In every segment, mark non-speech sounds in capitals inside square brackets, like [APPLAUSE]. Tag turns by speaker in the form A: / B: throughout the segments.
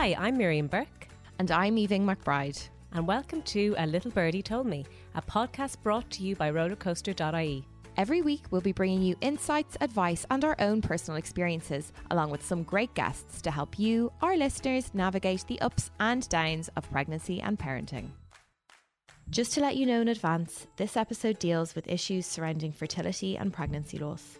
A: Hi, I'm Miriam Burke.
B: And I'm Aoibhinn McBride.
A: And welcome to A Little Birdie Told Me, a podcast brought to you by rollercoaster.ie.
B: Every week, we'll be bringing you insights, advice, and our own personal experiences, along with some great guests to help you, our listeners, navigate the ups and downs of pregnancy and parenting. Just to let you know in advance, this episode deals with issues surrounding fertility and pregnancy loss.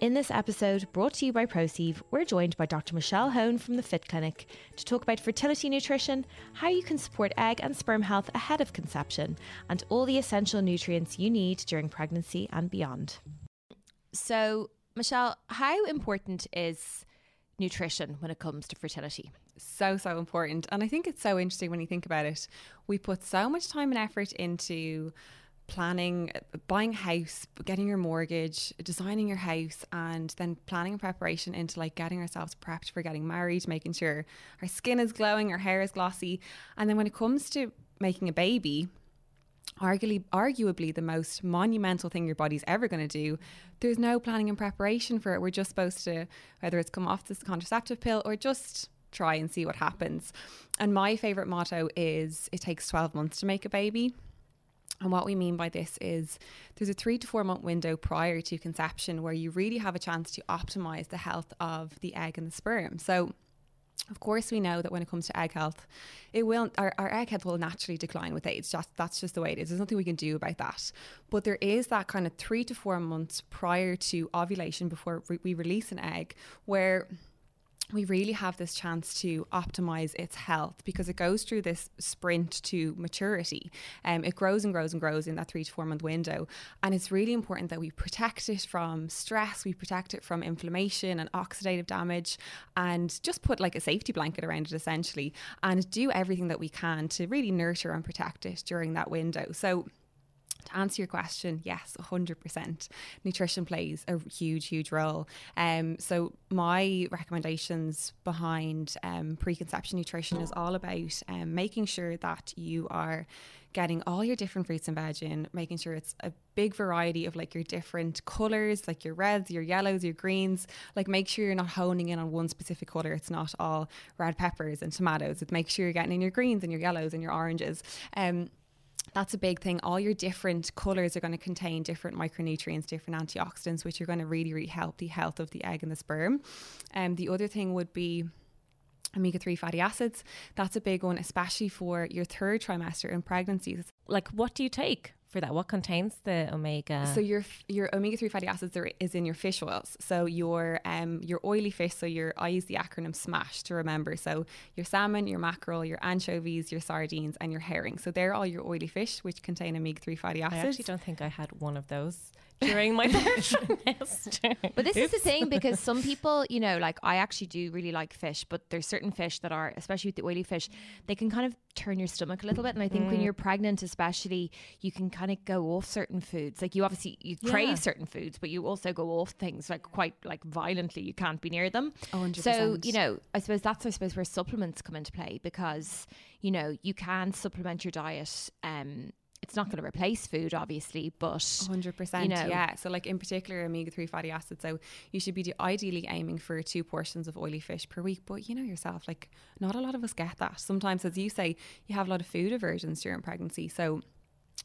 B: In this episode, brought to you by Proceive, we're joined by Dr. Michelle Hone from the Fit Clinic to talk about fertility nutrition, how you can support egg and sperm health ahead of conception, and all the essential nutrients you need during pregnancy and beyond. So, Michelle, how important is nutrition when it comes to fertility?
C: So, so important. And I think it's so interesting when you think about it. We put so much time and effort into planning, buying a house, getting your mortgage, designing your house, and then planning and preparation into like getting ourselves prepped for getting married, making sure our skin is glowing, our hair is glossy. And then when it comes to making a baby, arguably arguably the most monumental thing your body's ever going to do there's no planning and preparation for it. We're just supposed to whether it's come off this contraceptive pill or just try and see what happens. And my favorite motto is it takes 12 months to make a baby and what we mean by this is there's a three to four month window prior to conception where you really have a chance to optimize the health of the egg and the sperm. So, of course, we know that when it comes to egg health, it will our, our egg health will naturally decline with age. Just that's just the way it is. There's nothing we can do about that. But there is that kind of three to four months prior to ovulation before we release an egg where we really have this chance to optimize its health because it goes through this sprint to maturity. Um, it grows and grows and grows in that three to four month window. And it's really important that we protect it from stress, we protect it from inflammation and oxidative damage, and just put like a safety blanket around it essentially, and do everything that we can to really nurture and protect it during that window. So, to answer your question, yes, 100%. Nutrition plays a huge, huge role. Um, so, my recommendations behind um, preconception nutrition is all about um, making sure that you are getting all your different fruits and veg in, making sure it's a big variety of like your different colors, like your reds, your yellows, your greens. Like, make sure you're not honing in on one specific color. It's not all red peppers and tomatoes. It make sure you're getting in your greens and your yellows and your oranges. Um, that's a big thing. All your different colours are going to contain different micronutrients, different antioxidants, which are going to really, really help the health of the egg and the sperm. And um, the other thing would be omega 3 fatty acids. That's a big one, especially for your third trimester in pregnancies.
A: Like, what do you take? For that? What contains the omega?
C: So your your omega three fatty acids are, is in your fish oils. So your um your oily fish. So your I use the acronym SMASH to remember. So your salmon, your mackerel, your anchovies, your sardines, and your herring. So they're all your oily fish, which contain omega three fatty acids.
A: I actually don't think I had one of those during my [LAUGHS] first
B: But this Oops. is the thing [LAUGHS] because some people, you know, like I actually do really like fish, but there's certain fish that are, especially with the oily fish, they can kind of turn your stomach a little bit. And I think mm. when you're pregnant, especially, you can kind of go off certain foods. Like you obviously you yeah. crave certain foods, but you also go off things like quite like violently. You can't be near them.
C: Oh,
B: so you know, I suppose that's I suppose where supplements come into play because you know you can supplement your diet um, it's not going to replace food, obviously, but
C: 100%. You know, yeah. So, like in particular, omega 3 fatty acids. So, you should be ideally aiming for two portions of oily fish per week. But you know yourself, like, not a lot of us get that. Sometimes, as you say, you have a lot of food aversions during pregnancy. So,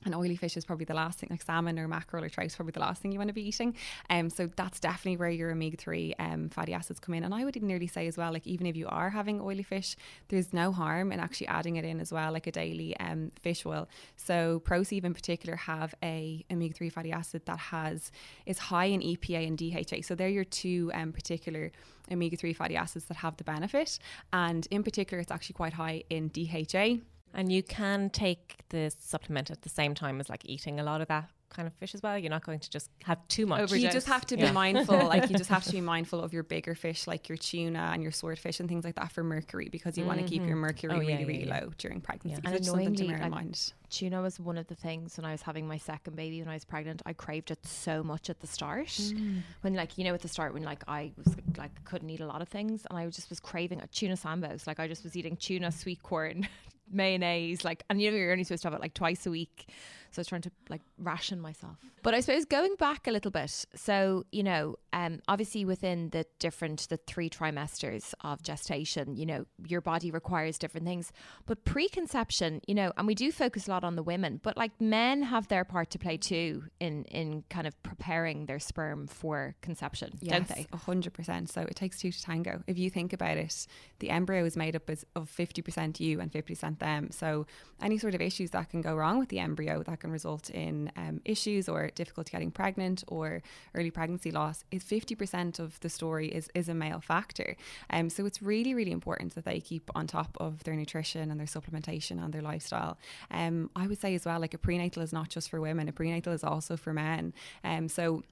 C: and oily fish is probably the last thing, like salmon or mackerel or trout, is probably the last thing you want to be eating. Um, so that's definitely where your omega three um, fatty acids come in. And I would nearly say as well, like even if you are having oily fish, there's no harm in actually adding it in as well, like a daily um, fish oil. So Proceive in particular have a omega three fatty acid that has is high in EPA and DHA. So they're your two um, particular omega three fatty acids that have the benefit. And in particular, it's actually quite high in DHA
A: and you can take the supplement at the same time as like eating a lot of that kind of fish as well. You're not going to just have too much.
C: Overdose. You just have to be yeah. mindful. [LAUGHS] Like you just have to be mindful of your bigger fish, like your tuna and your swordfish and things like that for mercury, because you mm-hmm. want to keep your mm-hmm. mercury oh, really, yeah, really yeah, low during pregnancy.
B: And annoyingly, like, mind. tuna was one of the things when I was having my second baby when I was pregnant. I craved it so much at the start. Mm. When like you know at the start when like I was like couldn't eat a lot of things and I just was craving a tuna sambos. Like I just was eating tuna, sweet corn, [LAUGHS] mayonnaise, like and you know you're only supposed to have it like twice a week. So I was trying to like ration myself. But I suppose going back a little bit, so you know, um, obviously within the different the three trimesters of gestation, you know, your body requires different things. But preconception, you know, and we do focus a lot on the women, but like men have their part to play too in in kind of preparing their sperm for conception,
C: yes,
B: don't they?
C: A hundred percent. So it takes two to tango. If you think about it, the embryo is made up as, of fifty percent you and fifty percent them. So any sort of issues that can go wrong with the embryo that can result in um, issues or difficulty getting pregnant or early pregnancy loss is 50% of the story is, is a male factor. Um, so it's really, really important that they keep on top of their nutrition and their supplementation and their lifestyle. Um, I would say as well, like a prenatal is not just for women, a prenatal is also for men. Um, so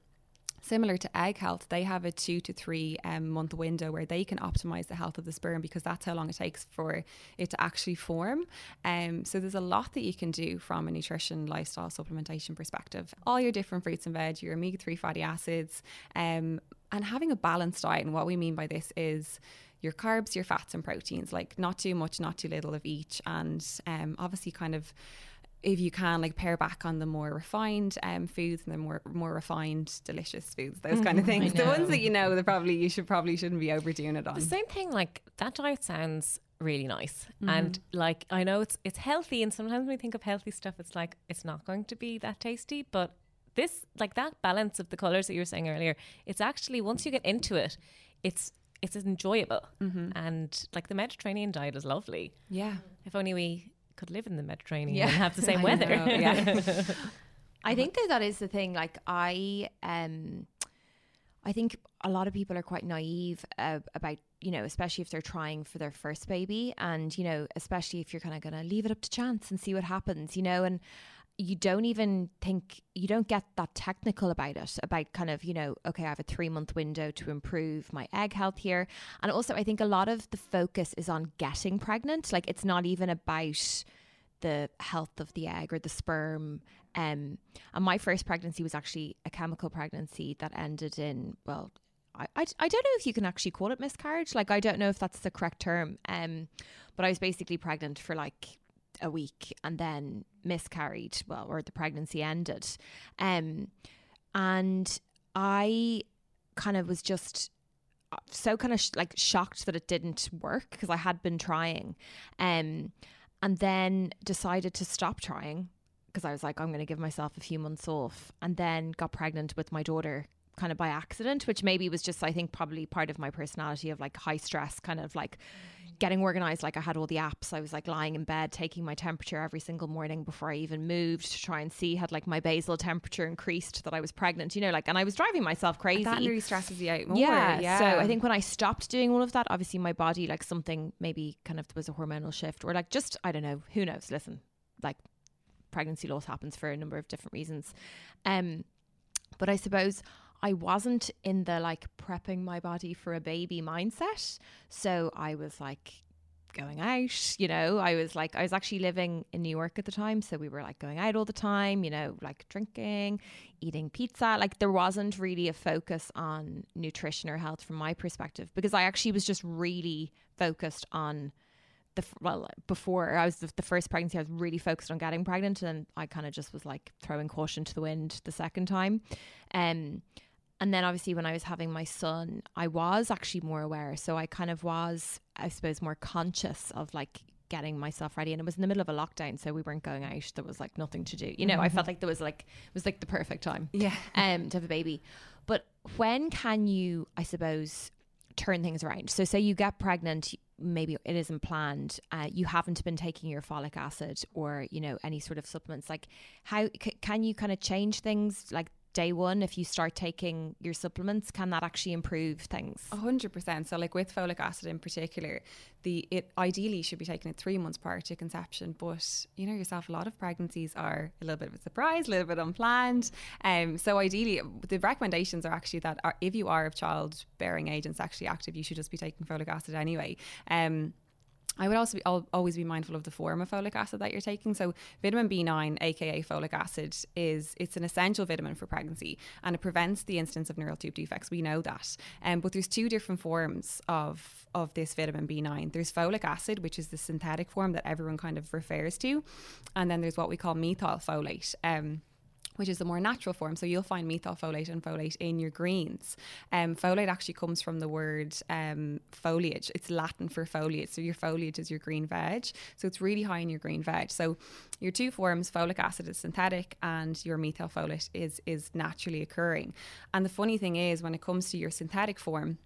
C: Similar to egg health, they have a two to three um, month window where they can optimize the health of the sperm because that's how long it takes for it to actually form. Um, so there's a lot that you can do from a nutrition, lifestyle, supplementation perspective. All your different fruits and veg, your omega 3 fatty acids, um, and having a balanced diet. And what we mean by this is your carbs, your fats, and proteins, like not too much, not too little of each. And um, obviously, kind of if you can like pare back on the more refined um, foods and the more more refined delicious foods those kind of things. The ones that you know that probably you should probably shouldn't be overdoing it on.
A: the same thing like that diet sounds really nice. Mm-hmm. and like I know it's it's healthy and sometimes when we think of healthy stuff it's like it's not going to be that tasty but this like that balance of the colors that you were saying earlier it's actually once you get into it it's it's enjoyable. Mm-hmm. and like the Mediterranean diet is lovely.
C: Yeah.
A: If only we could live in the Mediterranean yeah. and have the same [LAUGHS] weather.
B: yeah. [LAUGHS] I think that that is the thing. Like I, um, I think a lot of people are quite naive uh, about, you know, especially if they're trying for their first baby, and you know, especially if you're kind of going to leave it up to chance and see what happens, you know, and you don't even think you don't get that technical about it about kind of you know okay i have a three month window to improve my egg health here. And also i think a lot of the focus is on getting pregnant. Like it's not even about the health of the egg or the sperm. Um and my first pregnancy was actually a chemical pregnancy that ended in well I, I, I don't know if you can actually call it miscarriage. Like i don't know if that's the correct term. Um but i was basically pregnant for like a week and then miscarried, well, or the pregnancy ended. Um, and I kind of was just uh, so kind of sh- like shocked that it didn't work because I had been trying. Um, and then decided to stop trying because I was like, I'm going to give myself a few months off. And then got pregnant with my daughter kind of by accident, which maybe was just, I think, probably part of my personality of like high stress, kind of like getting organized. Like I had all the apps. I was like lying in bed, taking my temperature every single morning before I even moved to try and see had like my basal temperature increased that I was pregnant. You know, like and I was driving myself crazy.
C: That really stresses you out more.
B: Yeah, yeah. So I think when I stopped doing all of that, obviously my body like something maybe kind of was a hormonal shift or like just I don't know. Who knows? Listen, like pregnancy loss happens for a number of different reasons. Um, but I suppose I wasn't in the like prepping my body for a baby mindset. So I was like going out, you know, I was like, I was actually living in New York at the time. So we were like going out all the time, you know, like drinking, eating pizza. Like there wasn't really a focus on nutrition or health from my perspective because I actually was just really focused on the well before I was the, the, first pregnancy I was really focused on getting pregnant and I kind of just was like throwing caution to the wind the second time um and then obviously when I was having my son, I was actually more aware. So I kind of was, I suppose, more conscious of like getting myself ready. And it was in the middle of a lockdown, so we weren't going out. There was like nothing to do. You know, mm-hmm. I felt like there was like it was like the perfect time.
C: Yeah.
B: Um, to have a baby. But when can you, I suppose, turn things around? So say you get pregnant, maybe it isn't planned uh, you haven't been taking your folic acid or you know any sort of supplements like how c- can you kind of change things like day one if you start taking your supplements can that actually improve things?
C: A hundred percent. So like with folic acid in particular the it ideally should be taken at three months prior to conception but you know yourself a lot of pregnancies are a little bit of a surprise a little bit unplanned. Um so ideally the recommendations are actually that are, if you are of childbearing age and sexually active you should just be taking folic acid anyway. Um I would also be, I'll always be mindful of the form of folic acid that you're taking. So vitamin B9, aka folic acid, is it's an essential vitamin for pregnancy and it prevents the instance of neural tube defects. We know that. Um, but there's two different forms of of this vitamin B9. There's folic acid, which is the synthetic form that everyone kind of refers to, and then there's what we call methylfolate. Um, which is the more natural form. So you'll find methylfolate and folate in your greens. Um, folate actually comes from the word um, foliage. It's Latin for foliage. So your foliage is your green veg. So it's really high in your green veg. So your two forms, folic acid is synthetic and your methylfolate is is naturally occurring. And the funny thing is when it comes to your synthetic form,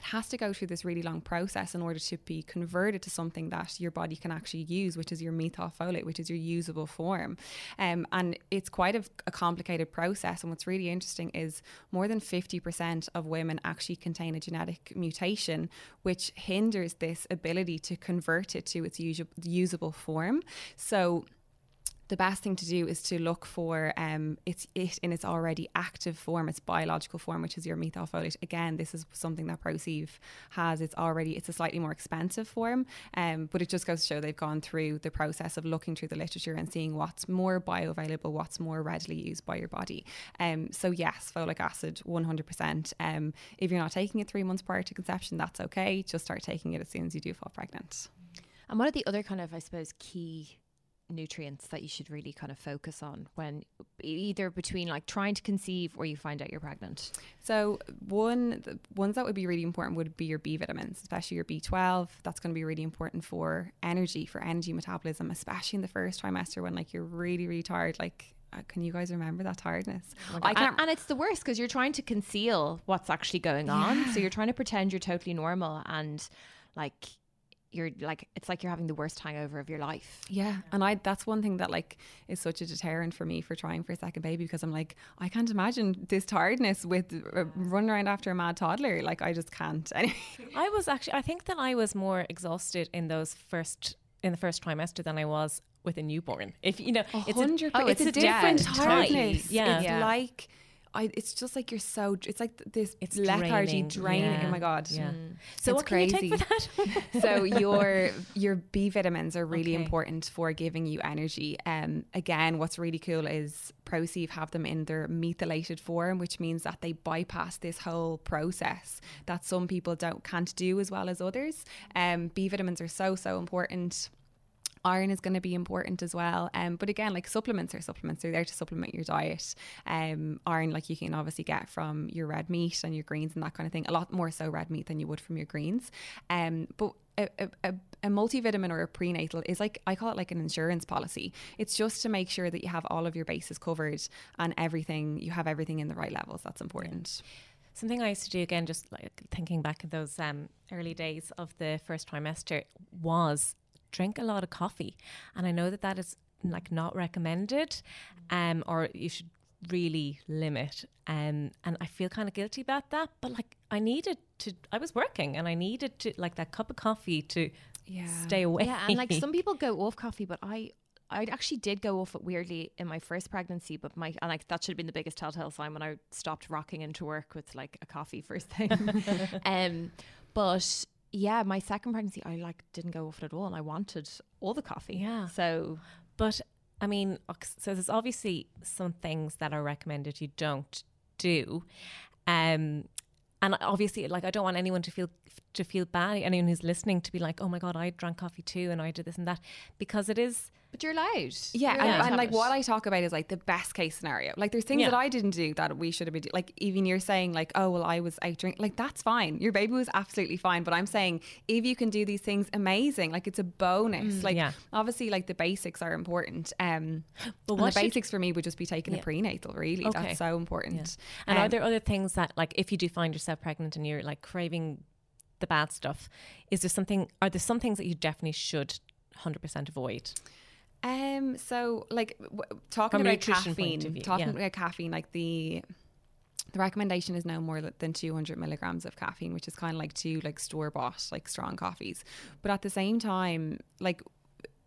C: it has to go through this really long process in order to be converted to something that your body can actually use, which is your methylfolate, which is your usable form. Um, and it's quite a, a, complicated process. And what's really interesting is more than 50% of women actually contain a genetic mutation, which hinders this ability to convert it to its usable form. So, the best thing to do is to look for um, it's it in its already active form, its biological form, which is your methylfolate. Again, this is something that Proceive has. It's already it's a slightly more expensive form, um, but it just goes to show they've gone through the process of looking through the literature and seeing what's more bioavailable, what's more readily used by your body. Um, so yes, folic acid, one hundred percent. Um, if you're not taking it three months prior to conception, that's okay. Just start taking it as soon as you do fall pregnant.
B: And what are the other kind of, I suppose, key nutrients that you should really kind of focus on when either between like trying to conceive or you find out you're pregnant?
C: So one the ones that would be really important would be your B vitamins, especially your B12. That's going to be really important for energy, for energy metabolism, especially in the first trimester when like you're really really tired like uh, can you guys remember that tiredness?
B: Oh I can't. And, and, it's the worst because you're trying to conceal what's actually going on. Yeah. So you're trying to pretend you're totally normal and like you're like it's like you're having the worst hangover of your life.
C: Yeah. And I that's one thing that like is such a deterrent for me for trying for a second baby because I'm like I can't imagine this tiredness with uh, running around after a mad toddler like I just can't. [LAUGHS]
A: I was actually I think that I was more exhausted in those first in the first trimester than I was with a newborn. If you know,
C: it's a, oh, it's, it's, a, different tiredness. Yeah. It's yeah. like I, it's just like you're so. It's like this. It's lethargy, draining. Yeah. Oh my god.
A: Yeah. Mm. So it's crazy. [LAUGHS]
C: so your your B vitamins are really okay. important for giving you energy. Um, again, what's really cool is Proceive have them in their methylated form, which means that they bypass this whole process that some people don't can't do as well as others. Um, B vitamins are so so important iron is going to be important as well. Um, but again, like supplements are supplements. They're there to supplement your diet. Um, iron, like you can obviously get from your red meat and your greens and that kind of thing. A lot more so red meat than you would from your greens. Um, but a, a, a, multivitamin or a prenatal is like I call it like an insurance policy. It's just to make sure that you have all of your bases covered and everything you have everything in the right levels. That's important.
A: Something I used to do again, just like thinking back in those um, early days of the first trimester, was drink a lot of coffee. And I know that that is like not recommended, um, or you should really limit. Um, and I feel kind of guilty about that. But like, I needed to. I was working, and I needed to like that cup of coffee to yeah. stay away.
B: Yeah, and like some [LAUGHS] people go off coffee, but I I actually did go off it weirdly in my first pregnancy, but my and like that should have been the biggest telltale sign when I stopped rocking into work with like a coffee first thing. [LAUGHS] [LAUGHS] um, but yeah, my second pregnancy, I like didn't go off it at all, and I wanted all the coffee.
A: Yeah.
B: So,
A: but I mean, so there's obviously some things that are recommended you don't do, um, and obviously, like I don't want anyone to feel to feel bad. Anyone who's listening to be like, oh my god, I drank coffee too, and I did this and that, because it is
B: but you're allowed.
C: Yeah,
B: you're
C: and, and like what I talk about is like the best case scenario. Like there's things yeah. that I didn't do that we should have been do- like even you're saying like oh well I was out drinking like that's fine. Your baby was absolutely fine, but I'm saying if you can do these things amazing. Like it's a bonus. Mm, like yeah. obviously like the basics are important. Um but the basics for me would just be taking yeah. a prenatal really. Okay. That's so important.
A: And um, are there other things that like if you do find yourself pregnant and you're like craving the bad stuff, is there something are there some things that you definitely should 100% avoid?
C: Um. So, like, w- talking From about caffeine, view, talking yeah. about caffeine, like the the recommendation is no more than 200 milligrams of caffeine, which is kind of like two like store bought like strong coffees. But at the same time, like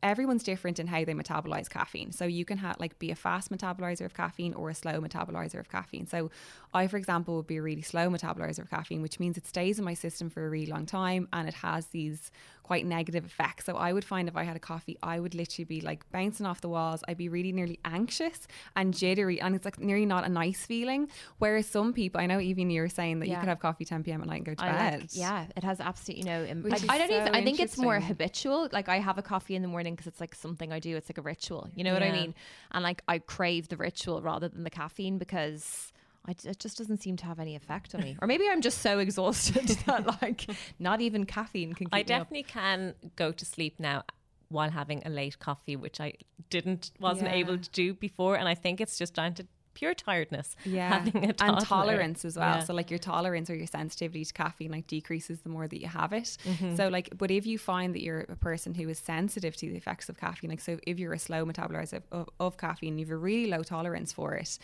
C: everyone's different in how they metabolize caffeine. So you can have like be a fast metabolizer of caffeine or a slow metabolizer of caffeine. So I, for example, would be a really slow metabolizer of caffeine, which means it stays in my system for a really long time and it has these quite negative effects. So I would find if I had a coffee, I would literally be like bouncing off the walls. I'd be really nearly anxious and jittery, and it's like nearly not a nice feeling. Whereas some people, I know even you were saying that you could have coffee 10 p.m. at night and go to
B: I
C: bed.
B: like, yeah, it has absolutely no. Im-
C: Which
B: I don't
C: so
B: even. I think it's more habitual. Like I have a coffee in the morning because it's like something I do. It's like a ritual. You know what I mean? And like I crave the ritual rather than the caffeine because. I, it just doesn't seem to have any effect on me, or maybe I'm just so [LAUGHS] exhausted [LAUGHS] that like not even caffeine can keep
A: I
B: me up.
A: definitely can go to sleep now while having a late coffee, which I didn't wasn't
C: Yeah.
A: able to do before, and I think it's just down to pure tiredness.
C: yeah
A: having a
C: and tolerance as well
A: Yeah.
C: so like your tolerance or your sensitivity to caffeine like decreases the more that you have it
A: Mm-hmm.
C: so like but if you find that you're a person who is sensitive to the effects of caffeine like so if you're a slow metabolizer of, of, of caffeine you have a really low tolerance for it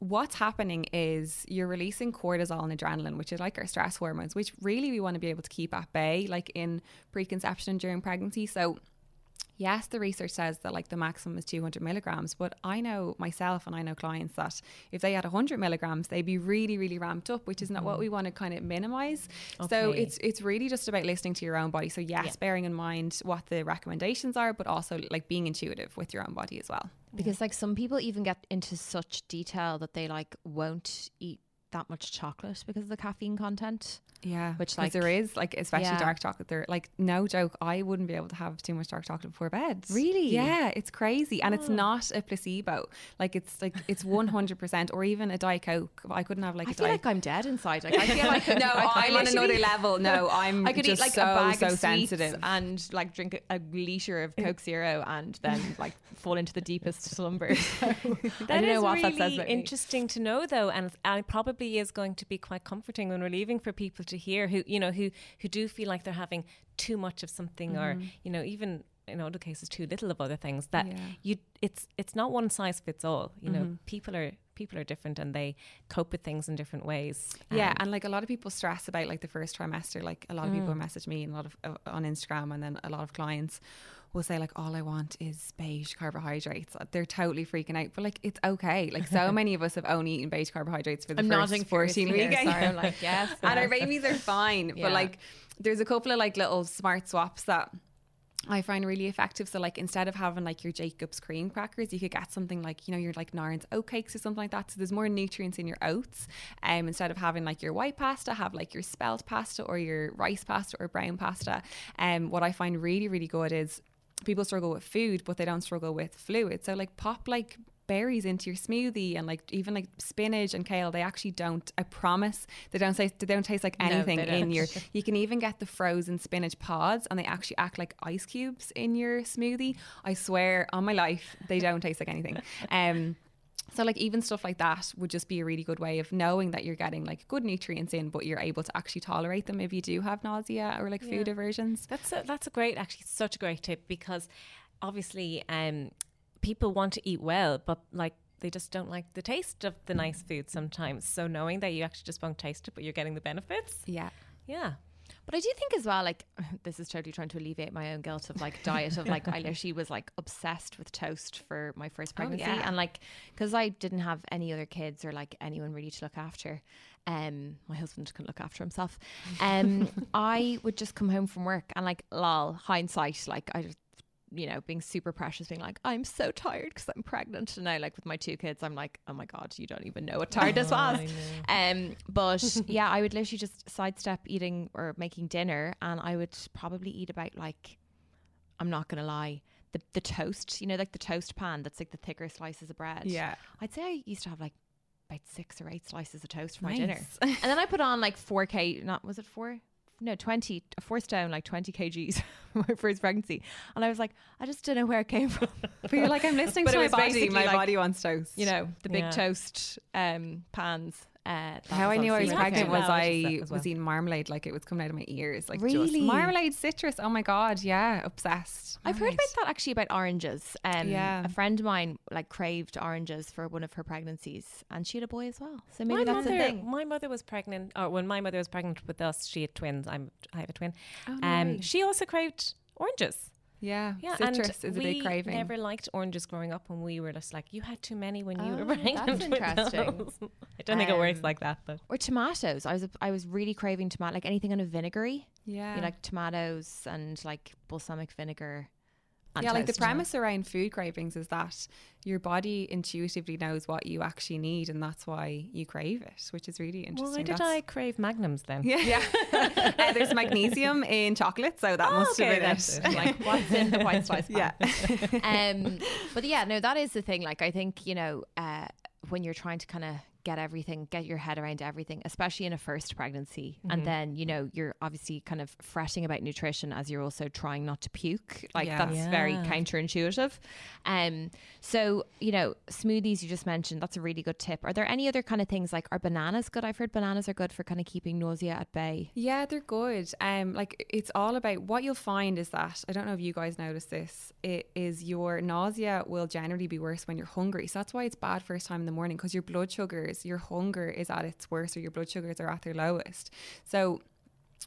C: what's happening is you're releasing cortisol and adrenaline which is like our stress hormones which really we want to be able to keep at bay like in preconception and during pregnancy so yes, the research says that like the maximum is 200 milligrams, but I know myself and I know clients that if they had 100 milligrams, they'd be really, really ramped up, which is not what mm-hmm. we want to kind of minimize. So it's it's really just about listening to your own body. So yes,
A: Yeah.
C: bearing in mind what the recommendations are, but also like being intuitive with your own body as well.
B: Because like some people even get into such detail that they like won't eat that much chocolate because of the caffeine content.
C: Yeah,
B: which like-
C: there is like especially
B: Yeah.
C: dark chocolate. There, like no joke, I wouldn't be able to have too much dark chocolate before bed.
B: Really?
C: Yeah, it's crazy, and
B: Oh.
C: it's not a placebo. Like it's like it's one hundred percent, or even a diet coke. I couldn't have like
B: I
C: a
B: feel
C: diet.
B: like I'm dead inside. Like I [LAUGHS] feel like
C: no, [LAUGHS] [LAUGHS]
B: I,
C: I'm on another level. No, I'm.
B: I could
C: just
B: eat like
C: so,
B: a bag
C: so
B: of
C: sensitive.
B: and like drink a, a liter of Coke Zero and then like fall into the deepest slumber. So, I don't know what
A: really
B: that says about me.
A: interesting to know, though, and I it probably is going to be quite comforting when we're leaving for people to hear who you know who who do feel like they're having too much of something, or you know even in other cases too little of other things. That
C: Yeah.
A: you it's it's not one size fits all. You know, people are people are different and they cope with things in different ways.
C: Yeah,
A: Um,
C: and like a lot of people stress about like the first trimester. Like a lot of
B: Mm.
C: people message me and a lot of uh, on Instagram, and then a lot of clients will say like, "All I want is beige carbohydrates." They're totally freaking out, but like it's okay. Like so [LAUGHS] many of us have only eaten beige carbohydrates for the
B: I'm
C: first fourteen [LAUGHS] weeks.
B: I'm [LAUGHS] like, yes,
C: and our babies are fine,
B: Yeah.
C: but like there's a couple of like little smart swaps that. I find really effective. So, like, instead of having like your Jacob's cream crackers, you could get something like you know your like Nairn's oat cakes or something like that. So there's more nutrients in your oats. Um, instead of having like your white pasta, have like your spelt pasta or your rice pasta or brown pasta. Um, what I find really really good is people struggle with food, but they don't struggle with fluid. So like pop like berries into your smoothie and like even like spinach and kale they actually don't i promise they don't taste they don't taste like
B: No,
C: anything in your [LAUGHS] you can even get the frozen spinach pods and they actually act like ice cubes in your smoothie. I swear on my life they don't taste like anything. [LAUGHS] Um so like even stuff like that would just be a really good way of knowing that you're getting like good nutrients in but you're able to actually tolerate them if you do have nausea or like food
A: Yeah.
C: aversions
A: That's a, that's a great, actually, such a great tip because obviously, um, people want to eat well, but like they just don't like the taste of the nice food sometimes. So knowing that you actually just won't taste it, but you're getting the benefits,
C: yeah
A: yeah,
B: But I do think as well, like [LAUGHS] this is totally trying to alleviate my own guilt of like diet of like I literally was like obsessed with toast for my first pregnancy,
C: yeah.
B: and like because I didn't have any other kids or like anyone really to look after. Um, my husband couldn't look after himself. Um, [LAUGHS] I would just come home from work and like lol hindsight, like I just you know, being super precious, being like, I'm so tired because I'm pregnant. And now, like with my two kids, I'm like, oh my God, you don't even know what tiredness [LAUGHS] was. Um, but [LAUGHS] yeah, I would literally just sidestep eating or making dinner, and I would probably eat about like, I'm not gonna lie, the the toast, you know, like the toast pan that's like the thicker slices of bread.
C: yeah
B: I'd say I used to have like about six or eight slices of toast for my dinner, [LAUGHS] and then I put on like four k. Not was it four? No, twenty. Four stone, like twenty kgs [LAUGHS] for my first pregnancy, and I was like, I just don't know where it came from. [LAUGHS]
C: but you're like i'm listening
B: But
C: to
B: it
C: my
B: was
C: body my
B: like-
C: body wants toast
B: you know, the big
A: Yeah.
B: toast um, pans. Uh,
C: How I knew I was pregnant
B: okay.
C: was I
A: which is that as
C: was
A: well.
C: eating marmalade like it was coming out of my ears, like
B: Really?
C: just marmalade, citrus. Oh my god, yeah, obsessed.
B: I've heard about that actually about oranges. Um,
C: Yeah.
B: a friend of mine like craved oranges for one of her pregnancies, and she had a boy as well. So maybe
A: my
B: that's
A: mother,
B: the thing.
A: my mother was pregnant, or when my mother was pregnant with us, she had twins. I'm, I have a twin.
C: Oh,
A: um,
C: nice.
A: she also craved oranges.
C: Yeah,
A: Yeah,
C: citrus
A: and
C: is a
A: we
C: big craving.
A: never liked oranges growing up, and we were just like, you had too many when you
B: Oh,
A: were pregnant.
B: that's interesting. [LAUGHS]
A: I don't think it works
B: Um,
A: like that, but
B: Or tomatoes. I was I was really craving tomato, like anything on a vinegary.
C: yeah,
B: You know, like tomatoes and like balsamic vinegar. On
C: yeah, like the
B: toast.
C: premise around food cravings is that your body intuitively knows what you actually need, and that's why you crave it, which is really interesting.
A: why did
C: That's-
A: I crave magnums then?
C: Yeah, yeah. [LAUGHS] uh, there's magnesium in chocolate, so that
A: Oh,
C: must
A: okay,
C: have been it.
A: it.
B: like what's in the white spice [LAUGHS]
C: Yeah, [LAUGHS]
B: um, but yeah, no, that is the thing. Like, I think you know, uh, when you're trying to kind of get everything, get your head around everything, especially in a first pregnancy, and then you know, you're obviously kind of fretting about nutrition as you're also trying not to puke. Like
C: Yeah.
B: that's very counterintuitive. Um, so you know, smoothies you just mentioned, that's a really good tip. Are there any other kind of things like are bananas good? I've heard bananas are good for kind of keeping nausea at bay.
C: Yeah, they're good. Um, like it's all about what you'll find is that I don't know if you guys notice this. It is your nausea will generally be worse when you're hungry. So that's why it's bad first time in the morning because your blood your hunger is at its worst, or your blood sugars are at their lowest. So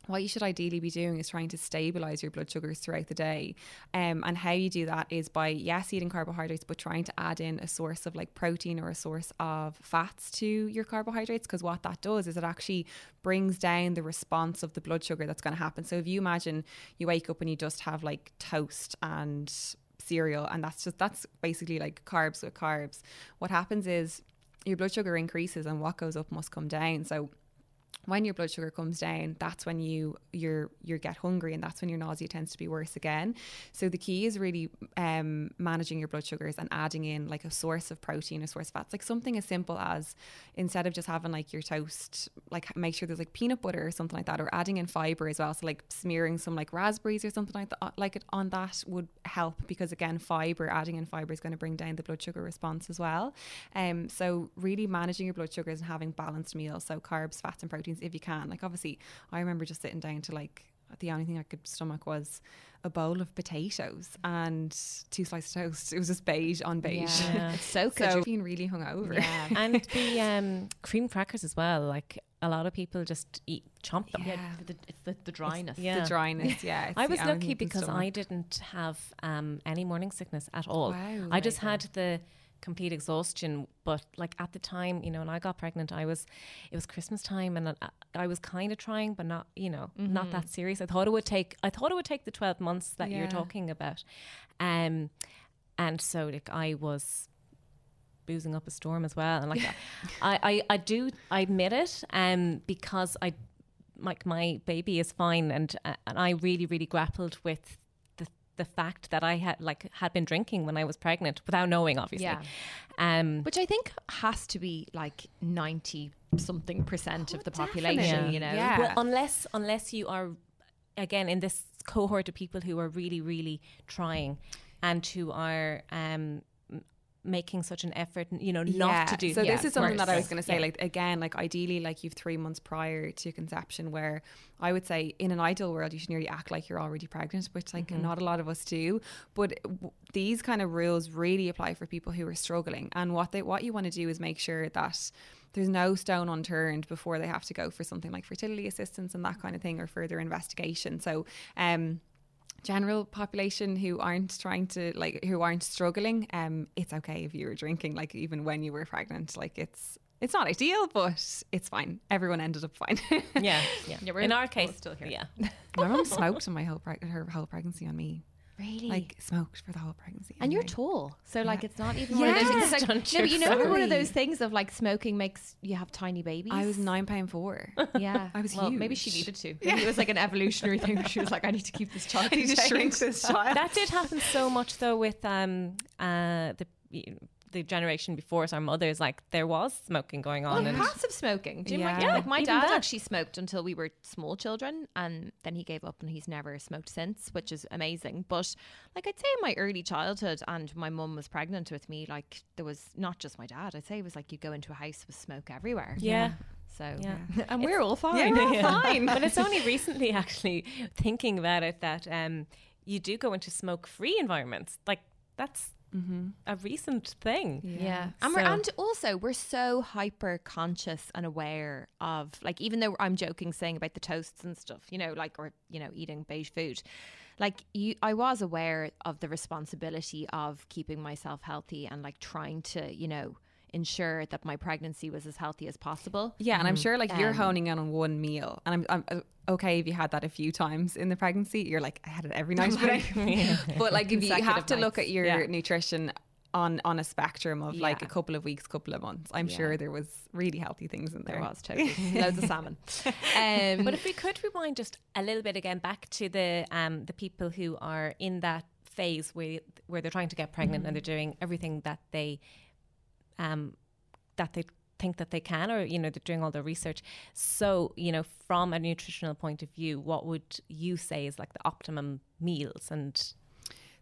C: what you should ideally be doing is trying to stabilize your blood sugars throughout the day. Um, and how you do that is by, yes, eating carbohydrates, but trying to add in a source of like protein or a source of fats to your carbohydrates. Because what that does is it actually brings down the response of the blood sugar that's going to happen. So if you imagine you wake up and you just have like toast and cereal, and that's just, that's basically like carbs with carbs. What happens is your blood sugar increases and what goes up must come down. So when your blood sugar comes down, that's when you you're you get hungry, and that's when your nausea tends to be worse again. So the key is really um, managing your blood sugars and adding in like a source of protein, a source of fats, like something as simple as instead of just having like your toast, like make sure there's like peanut butter or something like that, or adding in fiber as well. So like smearing some like raspberries or something like that, like it on that would help because again, fiber, adding in fiber is going to bring down the blood sugar response as well. Um, so really managing your blood sugars and having balanced meals, so carbs, fats, and proteins if you can. Like obviously, I remember just sitting down to like the only thing I could stomach was a bowl of potatoes and two slices of toast. It was just beige on beige.
A: Yeah. [LAUGHS]
B: It's so good.
C: So being really hungover.
B: yeah. [LAUGHS]
A: and the um, cream crackers as well. Like a lot of people just eat chomp them.
C: Yeah.
B: the, it's the, the dryness.
A: yeah.
C: The dryness, yeah.
A: I was lucky because
C: stomach.
A: I didn't have um, any morning sickness at all.
C: Wow,
A: I just
C: very
A: had the complete exhaustion. But like at the time, you know, when I got pregnant, I was, it was Christmas time, and I, I was kind of trying, but not, you know, not that serious. I thought it would take. I thought it would take the twelve months that you're talking about, um, and so like I was boozing up a storm as well. And like [LAUGHS] I, I, I do I admit it, um, because I like my baby is fine and uh, and I really really grappled with the the fact that I had like had been drinking when I was pregnant without knowing obviously.
B: Yeah.
A: Um
B: Which I think has to be like 90 something percent of the population,
C: definitely.
B: you know?
C: Yeah.
A: well unless unless you are again in this cohort of people who are really really trying and who are um m- making such an effort and you know not to do
C: So
B: Yeah,
C: this is something that I was going to say.
A: Yeah.
C: Like again, like ideally, like you've three months prior to conception, where I would say in an ideal world you should nearly act like you're already pregnant, which like
A: Mm-hmm.
C: not a lot of us do. But w- these kind of rules really apply for people who are struggling. And what they what you want to do is make sure that there's no stone unturned before they have to go for something like fertility assistance and that kind of thing or further investigation. So um general population who aren't trying to like who aren't struggling um it's okay if you were drinking like even when you were pregnant. Like it's it's not ideal but it's fine. Everyone ended up fine.
A: Yeah [LAUGHS] yeah,
B: Yeah, we're
A: in our
B: both
A: case
B: still here.
A: yeah.
C: My mum smoked in my whole preg- her whole pregnancy on me
B: Really?
C: like smoked for the whole pregnancy
B: and you're
C: anyway.
B: tall. So, like, it's not even one of those things. Like, no, but you know,
C: you're
B: one of those things of like smoking makes you have tiny babies.
C: I was nine pound four [LAUGHS]
B: Yeah.
C: I was
B: well, Maybe she needed to. [LAUGHS] Maybe it was like an evolutionary thing where she was like, I need to keep this child
C: I need to [LAUGHS] shrink this child
A: that did happen so much though with um uh the the generation before us our mothers like there was smoking going on
B: Well,
A: and
B: passive smoking. Do you
C: Yeah.
B: yeah.
C: Yeah,
B: like my
A: even
B: dad
A: that.
B: actually smoked until we were small children, and then he gave up, and he's never smoked since, which is amazing. But like I'd say, in my early childhood, and my mum was pregnant with me, like there was not just my dad. I'd say it was like you go into a house with smoke everywhere.
A: yeah
B: So
A: Yeah. [LAUGHS]
B: and we're all fine.
C: Yeah, we're all fine.
A: but it's only [LAUGHS] recently actually thinking about it that um you do go into smoke free environments like that's Mm-hmm. a recent thing.
B: Yeah. And, we're, and also, we're so hyper conscious and aware of, like, even though I'm joking saying about the toasts and stuff, you know, like, or, you know, eating beige food, like, you, I was aware of the responsibility of keeping myself healthy and, like, trying to, you know, ensure that my pregnancy was as healthy as possible.
C: Yeah, and I'm sure like you're
B: Um,
C: honing in on one meal, and I'm, I'm uh, okay if you had that a few times in the pregnancy. You're like, I had it every [LAUGHS] night, but, [LAUGHS] but like if you have
B: Consecutive
C: to look at your
A: Yeah.
C: nutrition on on a spectrum of like a couple of weeks, couple of months, I'm
B: Yeah.
C: sure there was really healthy things in there.
B: There was totally [LAUGHS] loads of salmon. Um,
A: But if we could rewind just a little bit again back to the um, the people who are in that phase where where they're trying to get pregnant and they're doing everything that they um, that they think that they can or you know they're doing all their research. So you know from a nutritional point of view what would you say is like the optimum meals and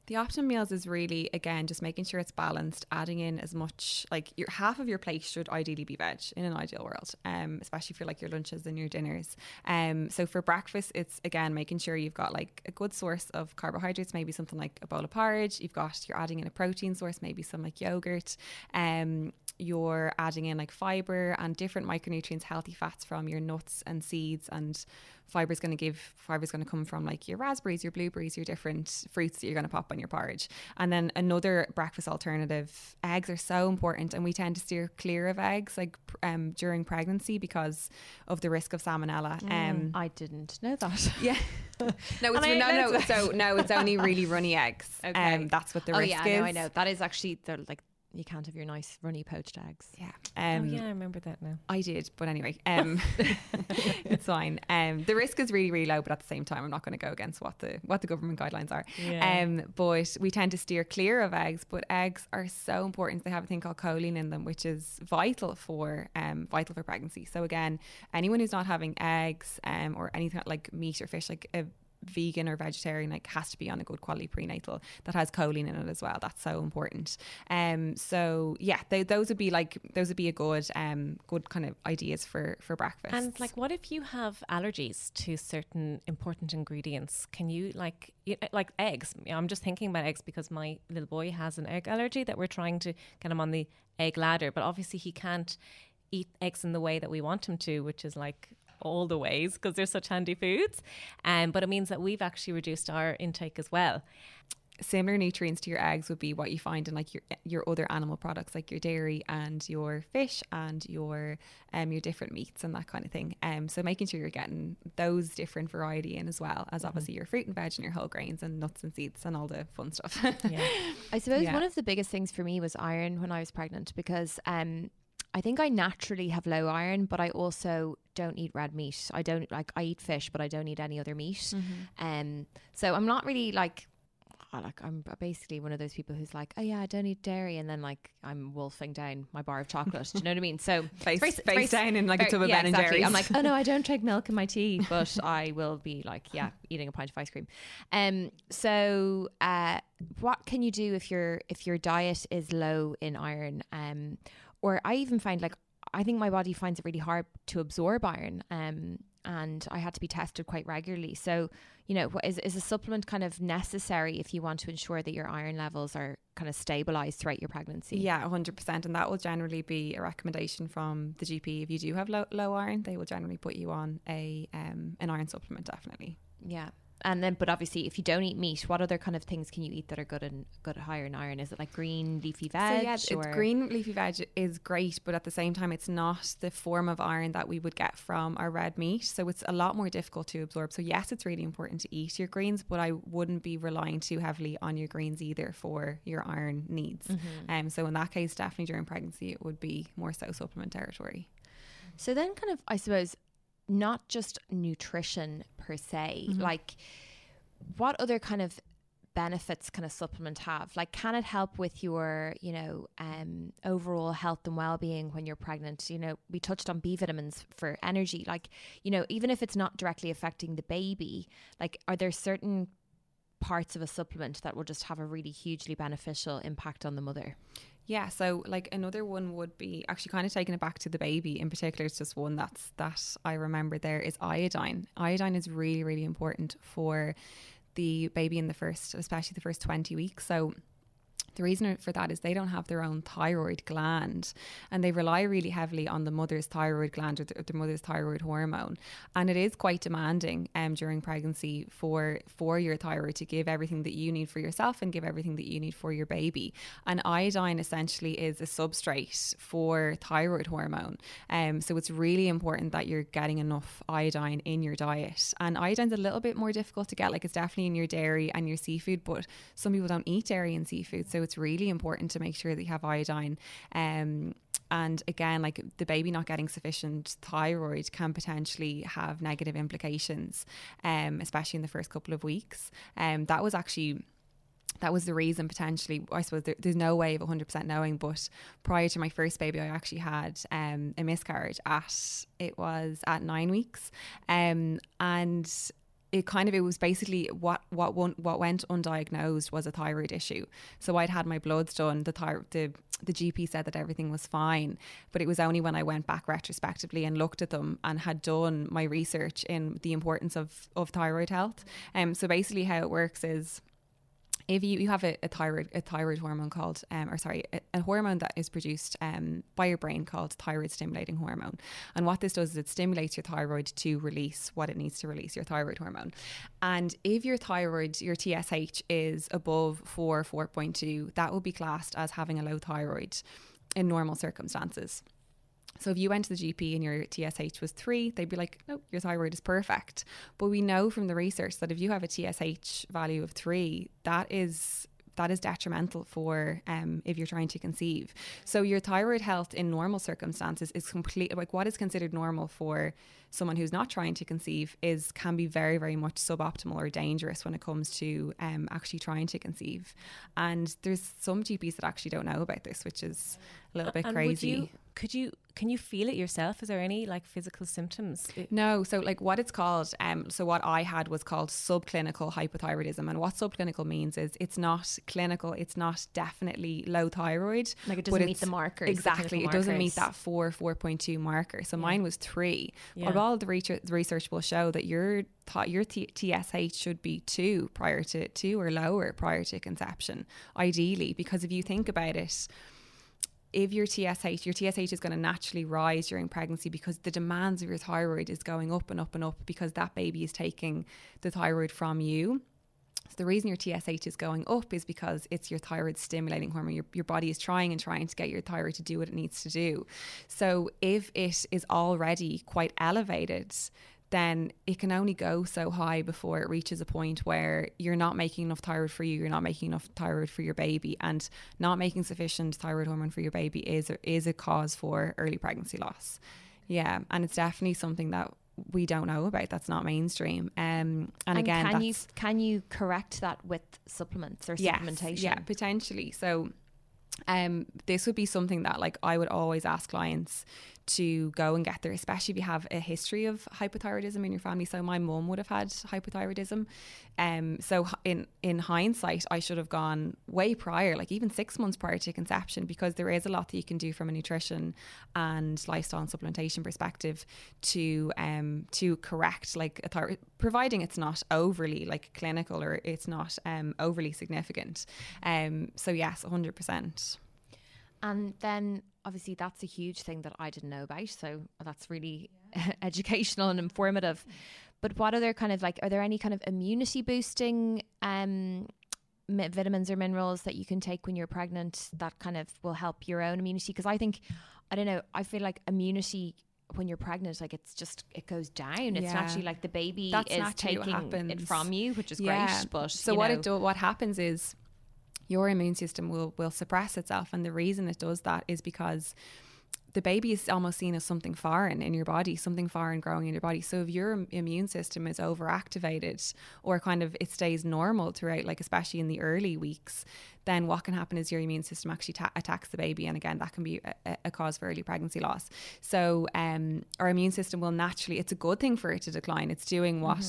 C: The optimum meals is really again just making sure it's balanced, adding in as much like your half of your plate should ideally be veg in an ideal world, um, especially for like your lunches and your dinners. Um, so for breakfast, it's again making sure you've got like a good source of carbohydrates, maybe something like a bowl of porridge. You've got you're adding in a protein source, maybe some like yogurt. Um, you're adding in like fiber and different micronutrients, healthy fats from your nuts and seeds and fiber is going to give fiber is going to come from like your raspberries your blueberries your different fruits that you're going to pop on your porridge and then another breakfast alternative eggs are so important and we tend to steer clear of eggs like um, during pregnancy because of the risk of salmonella um,
B: I didn't know that. [LAUGHS]
C: yeah [LAUGHS] no it's no no so no it's only really runny eggs [LAUGHS]
B: Okay.
C: um, that's what the
B: oh
C: risk
B: yeah,
C: is
B: no, I know. That is actually the like you can't have your nice runny poached eggs.
C: yeah
A: oh
C: um,
A: yeah I remember that now
C: I did, but anyway, um, [LAUGHS] it's fine. Um, the risk is really, really low, but at the same time, I'm not going to go against what the what the government guidelines are.
A: Yeah.
C: Um, but we tend to steer clear of eggs. But eggs are so important. They have a thing called choline in them, which is vital for um, vital for pregnancy. So again, anyone who's not having eggs um, or anything like meat or fish, like a vegan or vegetarian like has to be on a good quality prenatal that has choline in it as well that's so important um so yeah they, those would be like those would be a good um good kind of ideas for for breakfast
A: And like, what if you have allergies to certain important ingredients? Can you like, you, like eggs? I'm just thinking about eggs because my little boy has an egg allergy that we're trying to get him on the egg ladder, but obviously he can't eat eggs in the way that we want him to, which is like all the ways because they're such handy foods. Um, but it means that we've actually reduced our intake as well.
C: similar nutrients to your eggs would be what you find in like your your other animal products like your dairy and your fish and your um your different meats and that kind of thing. Um so making sure you're getting those different variety in as well as obviously your fruit and veg and your whole grains and nuts and seeds and all the fun stuff.
A: Yeah. [LAUGHS]
B: I suppose
C: Yeah.
B: one of the biggest things for me was iron when I was pregnant because um I think I naturally have low iron, but I also don't eat red meat. I don't like I eat fish, but I don't eat any other meat. Um so I'm not really like I like I'm basically one of those people who's like, oh yeah, I don't eat dairy, and then like I'm wolfing down my bar of chocolate. Do you know what I mean? So [LAUGHS]
C: face
B: very-
C: face
B: very-
C: down in like a tub of
B: yeah,
C: Ben and
B: exactly.
C: Jerry's.
B: I'm like, oh no, I don't [LAUGHS] drink milk in my tea, but I will be like, yeah, eating a pint of ice cream. Um, so uh, what can you do if your if your diet is low in iron? Um, or I even find like I think my body finds it really hard to absorb iron. Um, and I had to be tested quite regularly. So, you know, what is is a supplement kind of necessary if you want to ensure that your iron levels are kind of stabilized throughout your pregnancy?
C: Yeah, 100%. And that will generally be a recommendation from the GP. If you do have low, low iron, they will generally put you on a um, an iron supplement, definitely.
B: Yeah. And then, but obviously, if you don't eat meat, what other kind of things can you eat that are good and good higher in iron? Is it like green leafy veg?
C: so yeah, it's green leafy veg is great, but at the same time, it's not the form of iron that we would get from our red meat. So it's a lot more difficult to absorb. So yes, it's really important to eat your greens, but I wouldn't be relying too heavily on your greens either for your iron needs.
B: Mm-hmm.
C: Um, so in that case, definitely during pregnancy, it would be more so supplement territory.
B: So then, kind of, I suppose, not just nutrition per se,
C: Mm-hmm.
B: like what other kind of benefits can a supplement have? Like, can it help with your, you know, um, overall health and well being when you're pregnant? You know, we touched on B vitamins for energy. Like, you know, even if it's not directly affecting the baby, like, are there certain parts of a supplement that will just have a really hugely beneficial impact on the mother?
C: Yeah, so like another one would be actually kind of taking it back to the baby in particular. It's just one that's that I remember there is iodine. Iodine is really really important for the baby in the first, especially the first twenty weeks. So the reason for that is they don't have their own thyroid gland and they rely really heavily on the mother's thyroid gland or the, the mother's thyroid hormone. And it is quite demanding um, during pregnancy for, for your thyroid to give everything that you need for yourself and give everything that you need for your baby. And iodine essentially is a substrate for thyroid hormone. Um, so it's really important that you're getting enough iodine in your diet. And iodine's a little bit more difficult to get, like it's definitely in your dairy and your seafood, but some people don't eat dairy and seafood. So it's really important to make sure that you have iodine. Um, and again, like the baby not getting sufficient thyroid can potentially have negative implications, um, especially in the first couple of weeks. Um, that was actually that was the reason potentially i suppose there, there's no way of 100% knowing but prior to my first baby i actually had um, a miscarriage at it was at nine weeks um, and it kind of it was basically what what one, what went undiagnosed was a thyroid issue. So I'd had my bloods done. The thyroid the the GP said that everything was fine, but it was only when I went back retrospectively and looked at them and had done my research in the importance of of thyroid health. Um, so basically, how it works is if you, you have a, a thyroid a thyroid hormone called um, or sorry a, a hormone that is produced um, by your brain called thyroid stimulating hormone. And what this does is it stimulates your thyroid to release what it needs to release your thyroid hormone. And if your thyroid your TSH is above 4 4.2 that will be classed as having a low thyroid in normal circumstances so if you went to the GP and your TSH was three, they'd be like, no, your thyroid is perfect. But we know from the research that if you have a TSH value of three, that is that is detrimental for um, if you're trying to conceive. So your thyroid health in normal circumstances is complete like what is considered normal for someone who's not trying to conceive is can be very very much suboptimal or dangerous when it comes to um, actually trying to conceive. And there's some GPs that actually don't know about this, which is a little bit
A: And
C: crazy.
A: Could you can you feel it yourself? Is there any like physical symptoms?
C: No, so like what it's called, um, so what I had was called subclinical hypothyroidism, and what subclinical means is it's not clinical, it's not definitely low thyroid,
B: Like it doesn't meet the markers. the
C: Exactly,
B: clinical
C: it doesn't meet that four four point two marker. So
A: Yeah.
C: mine was three.
A: Yeah.
C: But all the research, the research will show that your th- your T- TSH should be two prior to two or lower prior to conception, ideally, because if you think about it if your TSH, your TSH is going to naturally rise during pregnancy because the demands of your thyroid is going up and up and up because that baby is taking the thyroid from you. So the reason your TSH is going up is because it's your thyroid stimulating hormone. Your, your body is trying and trying to get your thyroid to do what it needs to do. So if it is already quite elevated, then it can only go so high before it reaches a point where you're not making enough thyroid for you, you're not making enough thyroid for your baby, and not making sufficient thyroid hormone for your baby is a, is a cause for early pregnancy loss. Yeah, and it's definitely something that we don't know about. That's not mainstream. Um, and, again,
B: can you can you correct that with supplements or
C: Yes,
B: supplementation?
C: Yeah, potentially. So um this would be something that like I would always ask clients to go and get there, especially if you have a history of hypothyroidism in your family. So my mum would have had hypothyroidism. Um so in in hindsight I should have gone way prior, like even six months prior to conception, because there is a lot that you can do from a nutrition and lifestyle and supplementation perspective to um to correct like a thyroid providing it's not overly like clinical or it's not um overly significant. Um so yes, hundred percent.
B: And then obviously that's a huge thing that I didn't know about. So that's really [LAUGHS] educational and informative. But what other kind of like are there any kind of immunity boosting um vitamins or minerals that you can take when you're pregnant that kind of will help your own immunity? Because I think I don't know, I feel like immunity when you're pregnant, like it's just it goes down. It's
C: Yeah.
B: naturally like the baby
C: That's
B: is taking it from you, which is
C: Yeah.
B: great. But
C: so what
B: know,
C: it do, what happens is your immune system will will suppress itself, and the reason it does that is because the baby is almost seen as something foreign in your body, something foreign growing in your body. So if your immune system is overactivated or kind of it stays normal throughout, like especially in the early weeks, then what can happen is your immune system actually ta- attacks the baby, and again that can be a, a- cause for early pregnancy loss. So um, our immune system will naturally, it's a good thing for it to decline. It's doing what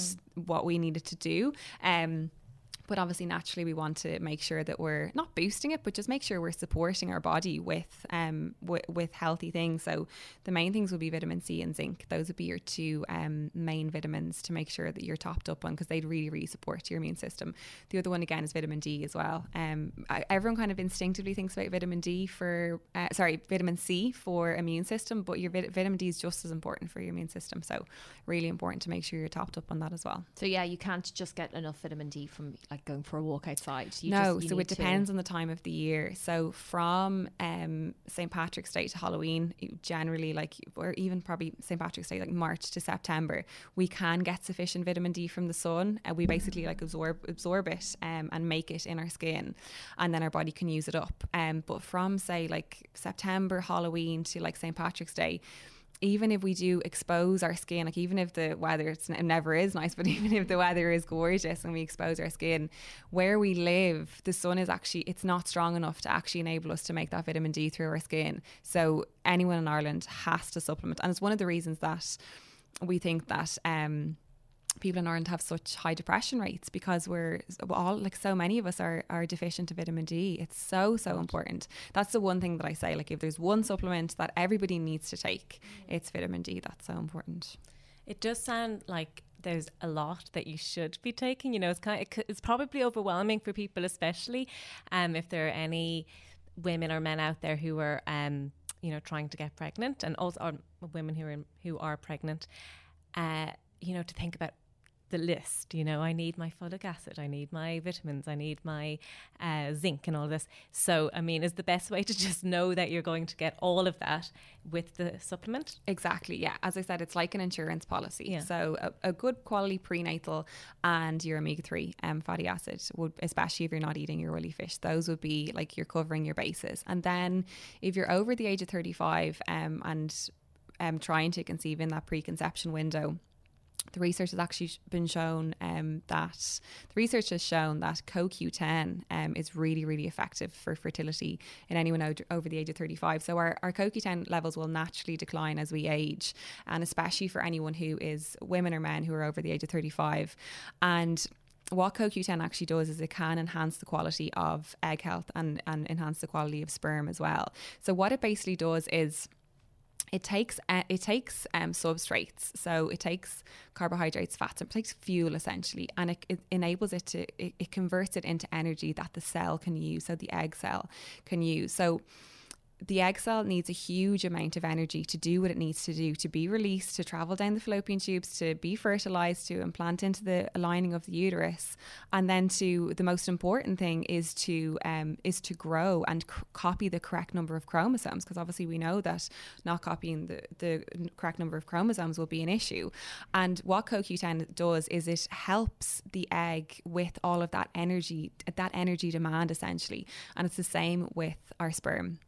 C: what we need it to do. Um, but obviously naturally we want to make sure that we're not boosting it but just make sure we're supporting our body with um w- with healthy things. So the main things would be vitamin c and zinc. Those would be your two um, main vitamins to make sure that you're topped up on because they'd really really support your immune system. The other one again is vitamin d as well. Um I, everyone kind of instinctively thinks about vitamin d for uh, sorry vitamin c for immune system but your vit- vitamin d is just as important for your immune system. So really important to make sure you're topped up on that as well.
B: So yeah, you can't just get enough vitamin D from like going for a walk outside. You
C: no,
B: just,
C: so it
B: to-
C: depends on the time of the year. So from um, St Patrick's Day to Halloween, generally like, or even probably St Patrick's Day, like March to September, we can get sufficient vitamin D from the sun. And we basically like absorb absorb it um, and make it in our skin, and then our body can use it up. Um, but from say like September, Halloween to like St Patrick's Day even if we do expose our skin, like even if the weather it's, it never is nice, [LAUGHS] but even if the weather is gorgeous and we expose our skin, where we live, the sun is actually it's not strong enough to actually enable us to make that vitamin D through our skin. So anyone in Ireland has to supplement, and it's one of the reasons that we think that. Um, people in Ireland have such high depression rates because we're all like so many of us are are deficient of vitamin D. It's so so important. That's the one thing that I say. Like if there's one supplement that everybody needs to take, it's vitamin D. That's so important.
A: It does sound like there's a lot that you should be taking. You know, it's kind of, it's probably overwhelming for people, especially um, if there are any women or men out there who are, um, you know, trying to get pregnant, and also or women who are in, who are pregnant. Uh, you know, to think about the list. You know, I need my folic acid, I need my vitamins, I need my uh, zinc, and all this. So, I mean, is the best way to [LAUGHS] just know that you're going to get all of that with the supplement?
C: Exactly. Yeah. As I said, it's like an insurance policy.
A: Yeah.
C: So a, a good quality prenatal and your omega three um, fatty acid would, especially if you're not eating your oily fish, those would be like you're covering your bases. And then if you're over the age of 35 um, and um, trying to conceive in that preconception window, the research has actually been shown um, that the research has shown that CoQ10 um, is really, really effective for fertility in anyone over the age of 35. So our, our CoQ10 levels will naturally decline as we age, and especially for anyone who is women or men who are over the age of 35. And what CoQ10 actually does is it can enhance the quality of egg health and, and enhance the quality of sperm as well. So what it basically does is it takes uh, it takes um, substrates. So it takes carbohydrates fats it takes fuel essentially and it, it enables it to it, it converts it into energy that the cell can use so the egg cell can use. So the egg cell needs a huge amount of energy to do what it needs to do to be released, to travel down the fallopian tubes, to be fertilized, to implant into the lining of the uterus, and then to the most important thing is to um, is to grow and c- copy the correct number of chromosomes because obviously we know that not copying the the correct number of chromosomes will be an issue. And what CoQ10 does is it helps the egg with all of that energy, that energy demand essentially, and it's the same with our sperm.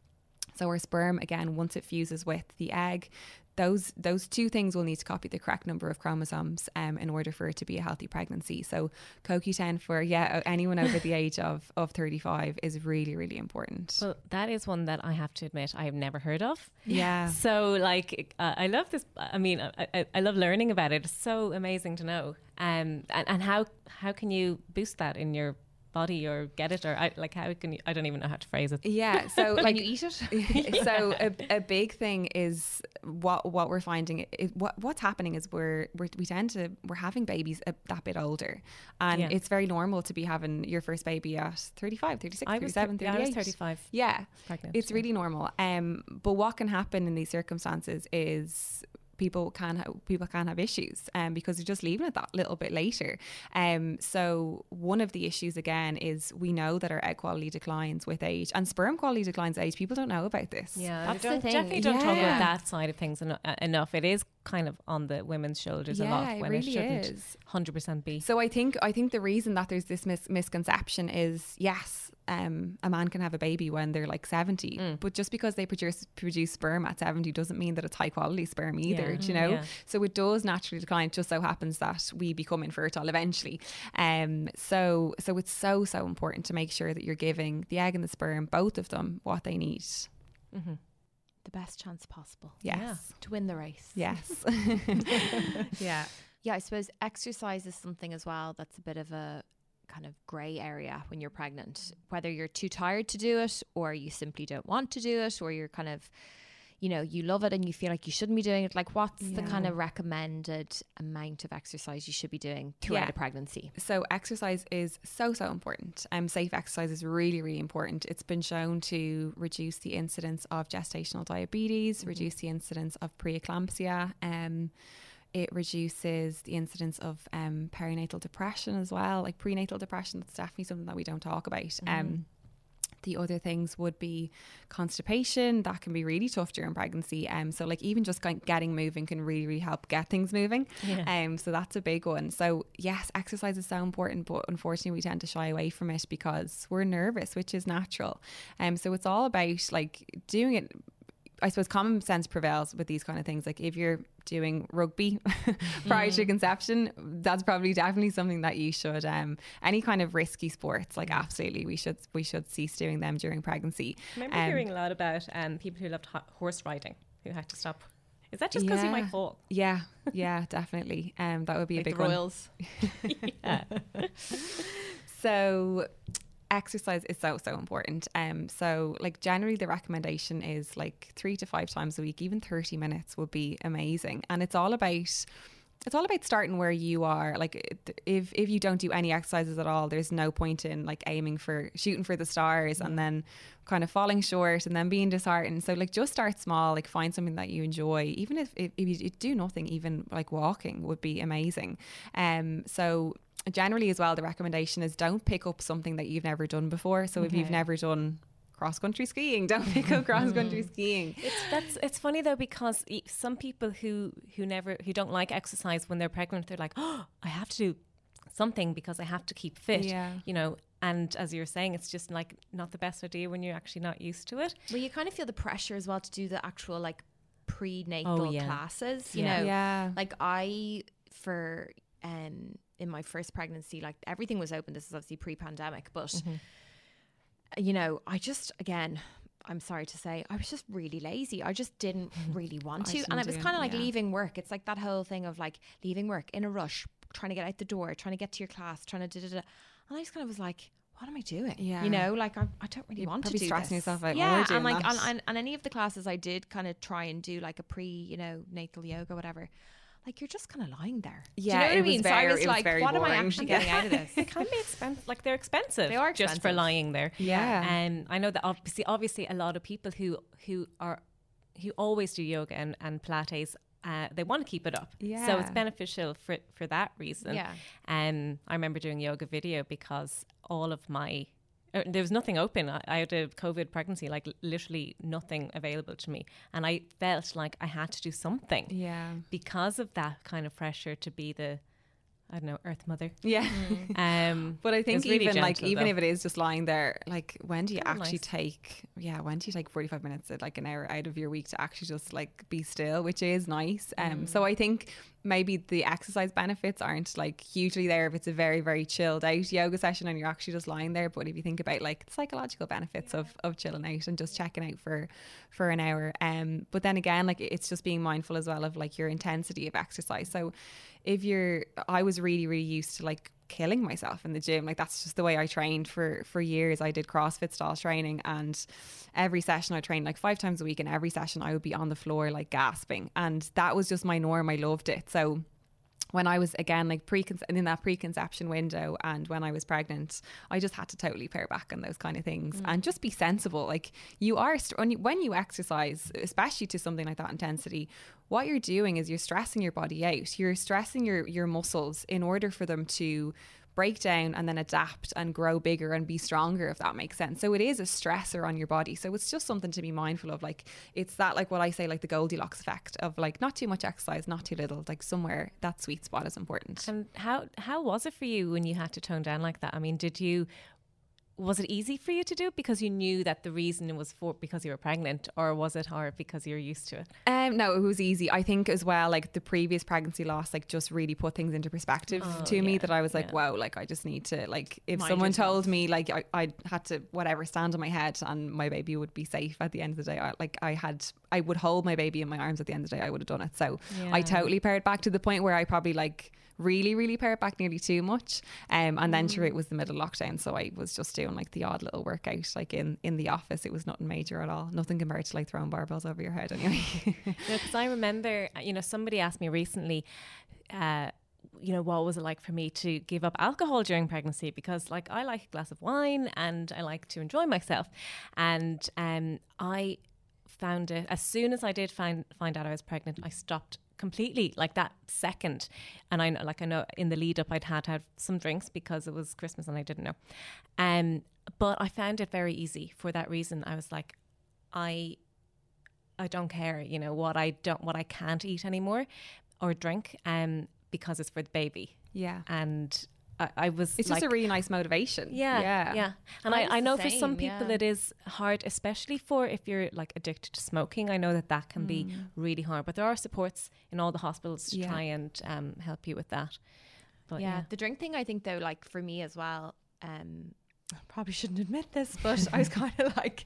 C: So our sperm, again, once it fuses with the egg, those those two things will need to copy the correct number of chromosomes um, in order for it to be a healthy pregnancy. So CoQ10 for yeah anyone over the age of of 35 is really really important.
A: Well, that is one that I have to admit I have never heard of.
C: Yeah. [LAUGHS]
A: So, like, uh, I love this. I mean, I, I, I love learning about it. It's so amazing to know. Um, and, and how how can you boost that in your body or get it or I, like how can you? I don't even know how to phrase it.
C: Yeah, [LAUGHS] so
B: Can
C: like
B: you eat it? [LAUGHS] [LAUGHS]
C: so a, a big thing is what what we're finding is what what's happening is we're, we're we tend to we're having babies a, that bit older and
A: Yeah.
C: it's very normal to be having your first baby at 35 36
A: I was
C: 37
A: thir- yeah, I was 35
C: yeah
A: pregnant.
C: it's really normal um but what can happen in these circumstances is people can ha- people can have issues um, because you're just leaving it that little bit later um so one of the issues again is we know that our egg quality declines with age and sperm quality declines age people don't know about this
A: Yeah,
B: That's the
A: don't,
B: thing.
A: definitely don't talk about that side of things eno- uh, enough. It is kind of on the women's shoulders a
C: Yeah,
A: lot
C: it really
A: it shouldn't
C: is.
A: hundred percent be.
C: So I think I think the reason that there's this mis- misconception is yes, um, a man can have a baby when they're like seventy,
A: Mm.
C: but just because they produce produce sperm at seventy doesn't mean that it's high quality sperm either.
A: Yeah.
C: Do you know?
A: Yeah.
C: So it does naturally decline. It just so happens that we become infertile eventually. Um, so so it's so so important to make sure that you're giving the egg and the sperm, both of them, what they need.
A: hmm
B: the best chance possible
C: Yes.
B: to win the race.
C: Yes. [LAUGHS] [LAUGHS]
A: yeah.
B: Yeah, I suppose exercise is something as well that's a bit of a kind of grey area when you're pregnant, whether you're too tired to do it or you simply don't want to do it or you're kind of you know, you love it and you feel like you shouldn't be doing it. Like, what's the kind of recommended amount of exercise you should be doing throughout
C: Yeah.
B: a pregnancy?
C: So exercise is so so important. Um, safe exercise is really really important. It's been shown to reduce the incidence of gestational diabetes, reduce the incidence of preeclampsia. Um, it reduces the incidence of um, perinatal depression as well, like prenatal depression. That's definitely something that we don't talk about. Um, the other things would be constipation that can be really tough during pregnancy um so like even just getting moving can really really help get things moving
A: Yeah.
C: um so that's a big one so yes exercise is so important but unfortunately we tend to shy away from it because we're nervous which is natural um so it's all about like doing it I suppose common sense prevails with these kind of things. Like if you're doing rugby [LAUGHS] prior to conception, that's probably definitely something that you should. Um, any kind of risky sports, like absolutely, we should we should cease doing them during pregnancy.
A: I remember
C: Um,
A: hearing a lot about um, people who loved ho- horse riding who had to stop. Is that just because you
C: Yeah.
A: might fall?
C: Yeah, [LAUGHS] yeah, definitely. Um, that would be a big one.
B: Royals. [LAUGHS]
A: Yeah.
C: So exercise is so so important. Um so like generally the recommendation is like three to five times a week even 30 minutes would be amazing. And it's all about it's all about starting where you are. Like if if you don't do any exercises at all there's no point in like aiming for shooting for the stars and then kind of falling short and then being disheartened. So like just start small like find something that you enjoy. Even if, if, if you do nothing even like walking would be amazing. Um so generally as well the recommendation is don't pick up something that you've never done before so if you've never done cross country skiing [LAUGHS] don't pick up [LAUGHS] cross country skiing
A: It's that's it's funny though because some people who who never who don't like exercise when they're pregnant they're like oh I have to do something because I have to keep fit
C: Yeah.
A: you know and as you're saying it's just like not the best idea when you're actually not used to it
B: Well, you kind of feel the pressure as well to do the actual like prenatal
A: Oh, yeah.
B: classes. You
A: Yeah.
B: know,
C: yeah
B: like I for um in my first pregnancy, like everything was open. This is obviously pre-pandemic, but
A: Mm-hmm.
B: you know, I just again. I'm sorry to say, I was just really lazy. I just didn't [LAUGHS] really want to. And it was kind of like
C: yeah.
B: leaving work. It's like that whole thing of like leaving work in a rush, trying to get out the door, trying to get to your class, trying to da da da. And I just kind of was like, what am I doing?
C: Yeah.
B: You know, like I, I don't really
C: You're
B: want to do
C: stressing
B: this.
C: yourself out
B: Yeah, and like and, and, and any of the classes I did kind of try and do like a pre, you know, natal yoga, whatever. Like you're just kind of lying there. Do you
C: Yeah,
B: know what I mean? so I was like,
C: very
B: what am I actually getting out of this?
A: They can be expensive. Like they're expensive.
B: They are
A: just for lying there.
C: Yeah.
A: And I know that obviously, obviously, a lot of people who who are who always do yoga and and Pilates. Uh, they want to keep it up,
C: Yeah.
A: so it's beneficial for for that reason.
B: Yeah.
A: Um, I remember doing yoga video because all of my uh, there was nothing open. I, I had a COVID pregnancy, like literally nothing available to me, and I felt like I had to do something.
C: Yeah.
A: Because of that kind of pressure to be the I don't know Earth Mother.
C: yeah
A: Um,
C: But I think
A: It's really
C: even like even
A: though.
C: if it is just lying there, like when do you
A: Kinda
C: actually
A: nice.
C: take yeah, when do you take forty five minutes like an hour out of your week to actually just like be still, which is nice. Um
A: Mm.
C: so I think maybe the exercise benefits aren't like hugely there if it's a very, very chilled out yoga session and you're actually just lying there. But if you think about like the psychological benefits of of chilling out and just checking out for for an hour. Um but then again, like it's just being mindful as well of like your intensity of exercise. So if you're I was really, really used to like killing myself in the gym. Like that's just the way I trained for for years. I did CrossFit style training and every session I trained like five times a week and every session I would be on the floor like gasping. And that was just my norm. I loved it. So when I was again like pre in that preconception window and when I was pregnant, I just had to totally pare back on those kind of things mm. and just be sensible. Like you are st- when you, when you exercise, especially to something like that intensity, what you're doing is you're stressing your body out. You're stressing your your muscles in order for them to break down and then adapt and grow bigger and be stronger if that makes sense. So it is a stressor on your body. So it's just something to be mindful of. Like it's that like what i say like the goldilocks effect of like not too much exercise not too little like somewhere that sweet spot is important.
A: And how how was it for you when you had to tone down like that? I mean, did you was it easy for you to do because you knew that the reason it was for because you were pregnant, or was it hard because you're used to it?
C: Um, no, it was easy. I think as well, like the previous pregnancy loss, like just really put things into perspective
A: Oh,
C: to me that I was like,
A: yeah.
C: wow, like I just need to like if
B: Mind
C: someone
B: yourself.
C: told me like I, I had to whatever stand on my head and my baby would be safe at the end of the day, I, like I had I would hold my baby in my arms at the end of the day, I would have done it. So I totally pared back to the point where I probably like really, really pare it back nearly too much. Um, and then sure, it was the middle lockdown, so I was just doing like the odd little workout, like in in the office. It was nothing major at all. Nothing compared to like throwing barbells over your head, anyway. [LAUGHS]
A: Because I remember, you know, somebody asked me recently. Uh, you know what was it like for me to give up alcohol during pregnancy because like I like a glass of wine and I like to enjoy myself and um I found it as soon as I did find find out I was pregnant I stopped completely like that second. And I know like I know in the lead up I'd had had some drinks because it was Christmas and I didn't know. Um but I found it very easy for that reason. I was like I I don't care you know what I don't what I can't eat anymore or drink um because it's for the baby.
C: Yeah.
A: and I, I was
C: It's
A: like,
C: just a really nice motivation.
A: yeah,
C: Yeah.
A: yeah, And I, I
B: the
A: know for some people
B: yeah.
A: it is hard, especially for if you're like addicted to smoking. I know that that can be really hard, but there are supports in all the hospitals to
C: Yeah.
A: try and um, help you with that. But
B: yeah.
A: yeah,
B: the drink thing i think though like for me as well um I probably shouldn't admit this but i was [LAUGHS] kind of like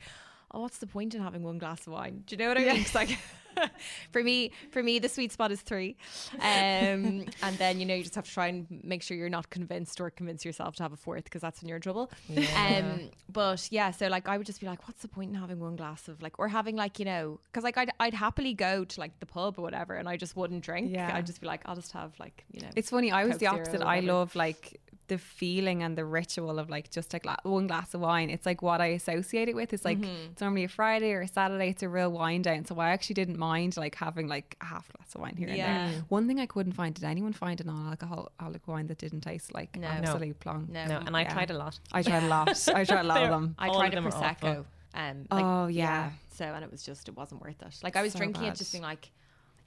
B: oh what's the point in having one glass of wine? Do you know what i mean? It's like [LAUGHS] for me for me the sweet spot is three. Um [LAUGHS] and then you know you just have to try and make sure you're not convinced or convince yourself to have a fourth because that's when you're in trouble. Um but yeah so like i would just be like what's the point in having one glass of like or having like you know because like I'd, I'd happily go to like the pub or whatever and i just wouldn't drink.
C: Yeah.
B: i'd just be like i'll just have like you know
C: It's funny. I was the opposite. I love like the feeling and the ritual of like just like gla- one glass of wine. It's like what I associate it with. It's like
B: Mm-hmm.
C: it's normally a Friday or a Saturday. It's a real wine down. So I actually didn't mind like having like a half glass of wine here
B: Yeah.
C: and there. One thing I couldn't find. Did anyone find a non-alcoholic wine that didn't taste like
B: No. No.
C: absolute plonk?
B: no,
A: no, and I
C: Yeah.
A: tried a lot.
C: I tried a lot. I tried a lot of them. [LAUGHS]
B: I
A: All
B: tried
A: of
B: a
A: them are awful.
B: prosecco. Um,
C: Oh, yeah.
B: So and it was just it wasn't worth it. Like I was
C: So
B: drinking
C: bad.
B: it, just being like, I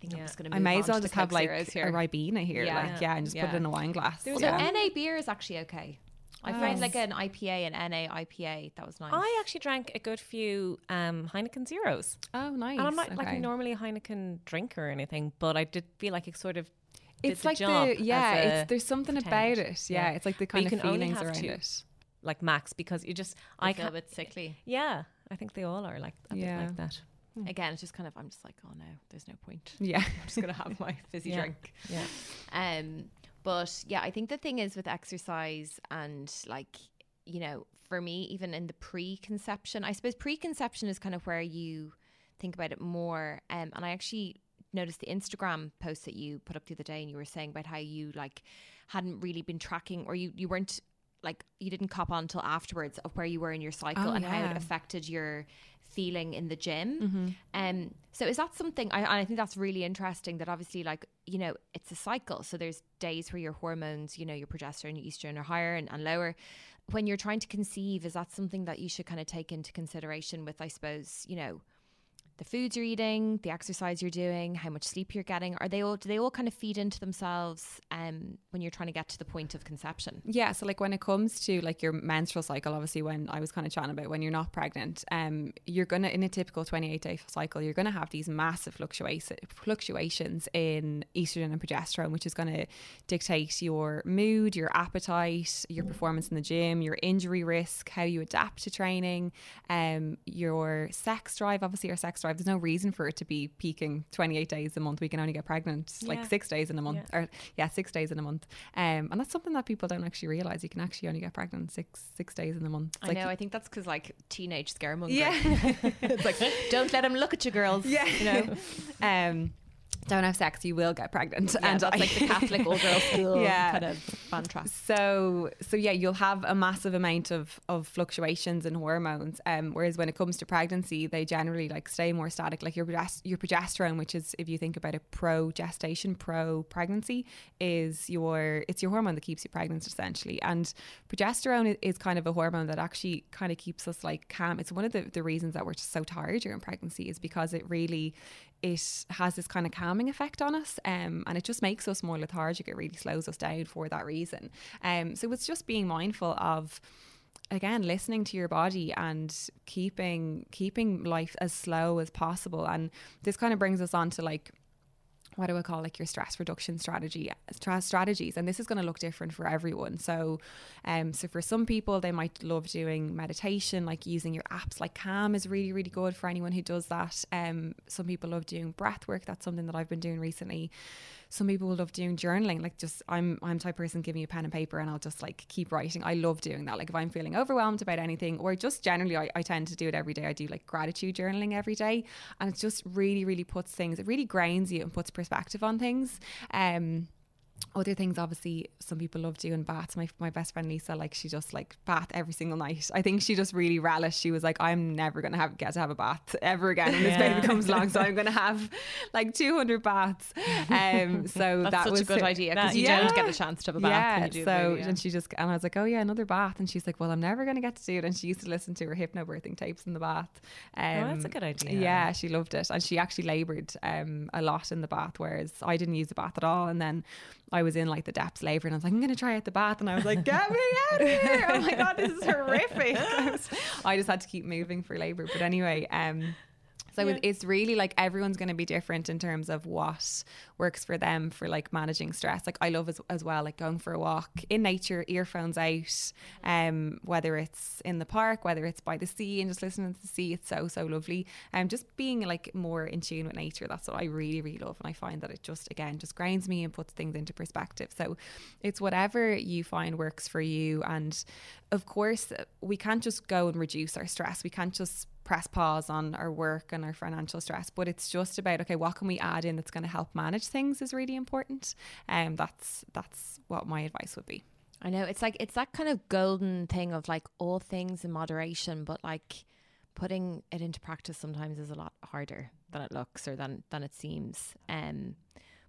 B: think I'm just gonna.
C: I may as well just have like
B: Zeros
C: a. Ribena here,
B: Yeah.
C: like yeah, and just put it in a wine glass.
A: There's
B: Although
C: yeah.
B: NA beer is actually okay. I found
C: Nice.
B: like an IPA and NA IPA that was nice.
A: I actually drank a good few um, Heineken Zeros.
C: oh, nice.
A: And I'm not
C: okay.
A: like normally a Heineken drinker or anything, but I did feel like it sort of
C: It's like
A: job
C: the yeah. It's there's something about it. Yeah,
A: Yeah.
C: it's like the kind
A: you
C: of
A: can only
C: feelings around
A: two.
C: it.
A: like max because you just
B: I
A: I
B: feel a bit sickly.
A: Yeah, I think they all are like a
C: Yeah.
A: bit like that.
B: Again, it's just kind of I'm just like, oh no, there's no point. [LAUGHS]
C: Yeah,
B: I'm just gonna have my fizzy
A: Yeah.
B: drink.
A: Yeah,
B: Um, but yeah, I think the thing is with exercise and like, you know, for me, even in the preconception, I suppose preconception is kind of where you think about it more. Um, and I actually noticed the Instagram post that you put up the other day, and you were saying about how you like hadn't really been tracking, or you you weren't like you didn't cop on until afterwards of where you were in your cycle
C: Oh,
B: and how it affected your feeling in the gym.
C: Mm-hmm.
B: Um, so is that something? I, I think that's really interesting. That obviously, like you know, it's a cycle. So there's days where your hormones, you know, your progesterone, your estrogen are higher and, and lower. When you're trying to conceive, is that something that you should kind of take into consideration with, I suppose, you know, the foods you're eating, the exercise you're doing, how much sleep you're getting? Are they all do they all kind of feed into themselves um, when you're trying to get to the point of conception?
C: Yeah, so like when it comes to like your menstrual cycle, obviously when I was kind of chatting about when you're not pregnant, um, you're gonna in a typical 28 day cycle, you're gonna have these massive fluctuations fluctuations in estrogen and progesterone, which is gonna dictate your mood, your appetite, your performance in the gym, your injury risk, how you adapt to training, um, your sex drive. Obviously, our sex drive. There's no reason for it to be peaking 28 days a month. We can only get pregnant like six days in a month, or yeah, six days in a month. Um, and that's something that people don't actually realize. You can actually only get pregnant six six days in a month. It's
B: I
C: like-
B: know. I think that's because like teenage scaremonger.
C: Yeah. [LAUGHS]
B: it's like don't let him look at you, girls.
C: Yeah.
B: you know. [LAUGHS]
C: um, don't have sex, you will get pregnant.
B: Yeah,
C: and
B: that's
C: I-
B: like the Catholic all girls [LAUGHS] school
C: Yeah.
B: kind of fantastic.
C: So so yeah, you'll have a massive amount of of fluctuations in hormones. Um, whereas when it comes to pregnancy, they generally like stay more static. Like your your progesterone, which is if you think about it, pro gestation, pro pregnancy, is your it's your hormone that keeps you pregnant essentially. And progesterone is kind of a hormone that actually kind of keeps us like calm. It's one of the the reasons that we're just so tired during pregnancy is because it really it has this kind of calming effect on us um, and it just makes us more lethargic. It really slows us down for that reason. Um, so it's just being mindful of again listening to your body and keeping keeping life as slow as possible. And this kind of brings us on to like what do I call like your stress reduction strategy stress strategies and this is going to look different for everyone. So um so for some people they might love doing meditation like using your apps like calm is really really good for anyone who does that. Um some people love doing breath work that's something that I've been doing recently some people will love doing journaling. Like just I'm I'm type of person give me a pen and paper and I'll just like keep writing. I love doing that. Like if I'm feeling overwhelmed about anything or just generally I, I tend to do it every day. I do like gratitude journaling every day. And it just really, really puts things, it really grounds you and puts perspective on things. Um other things obviously some people love doing baths my, my best friend lisa like she just like bath every single night. I think she just really relished. She was like i'm never gonna have get to have a bath ever again. When this baby comes along so i'm gonna [LAUGHS] have like 200 baths. Um so
B: That's
C: that was
B: a good idea because you yeah. don't get the chance to have a bath
C: yeah so yeah. and she just and i was like oh yeah another bath. And she's like well i'm never gonna get to do it. And she used to listen to her hypnobirthing tapes in the bath.
A: Um, oh, that's a um, good idea.
C: yeah she loved it. And she actually labored um a lot in the bath whereas i didn't use the bath at all. And then I was in like the depths labor and I was like, I'm going to try out the bath. And I was like, get me out of here. Oh my God, this is horrific. I, was, [LAUGHS] I just had to keep moving for labor. But anyway, um, so yeah. it's really like everyone's going to be different in terms of what works for them for like managing stress. Like I love as, as well, like going for a walk in nature, earphones out, um, whether it's in the park, whether it's by the sea and just listening to the sea. It's so, so lovely. And um, just being like more in tune with nature. That's what I really, really love. And I find that it just, again, just grounds me and puts things into perspective. So it's whatever you find works for you. And of course, we can't just go and reduce our stress. We can't just press pause on our work and our financial stress but it's just about okay what can we add in that's going to help manage things is really important. And um, that's that's what my advice would be.
B: I know it's like it's that kind of golden thing of like all things in moderation but like putting it into practice sometimes is a lot harder than it looks or than than it seems. Um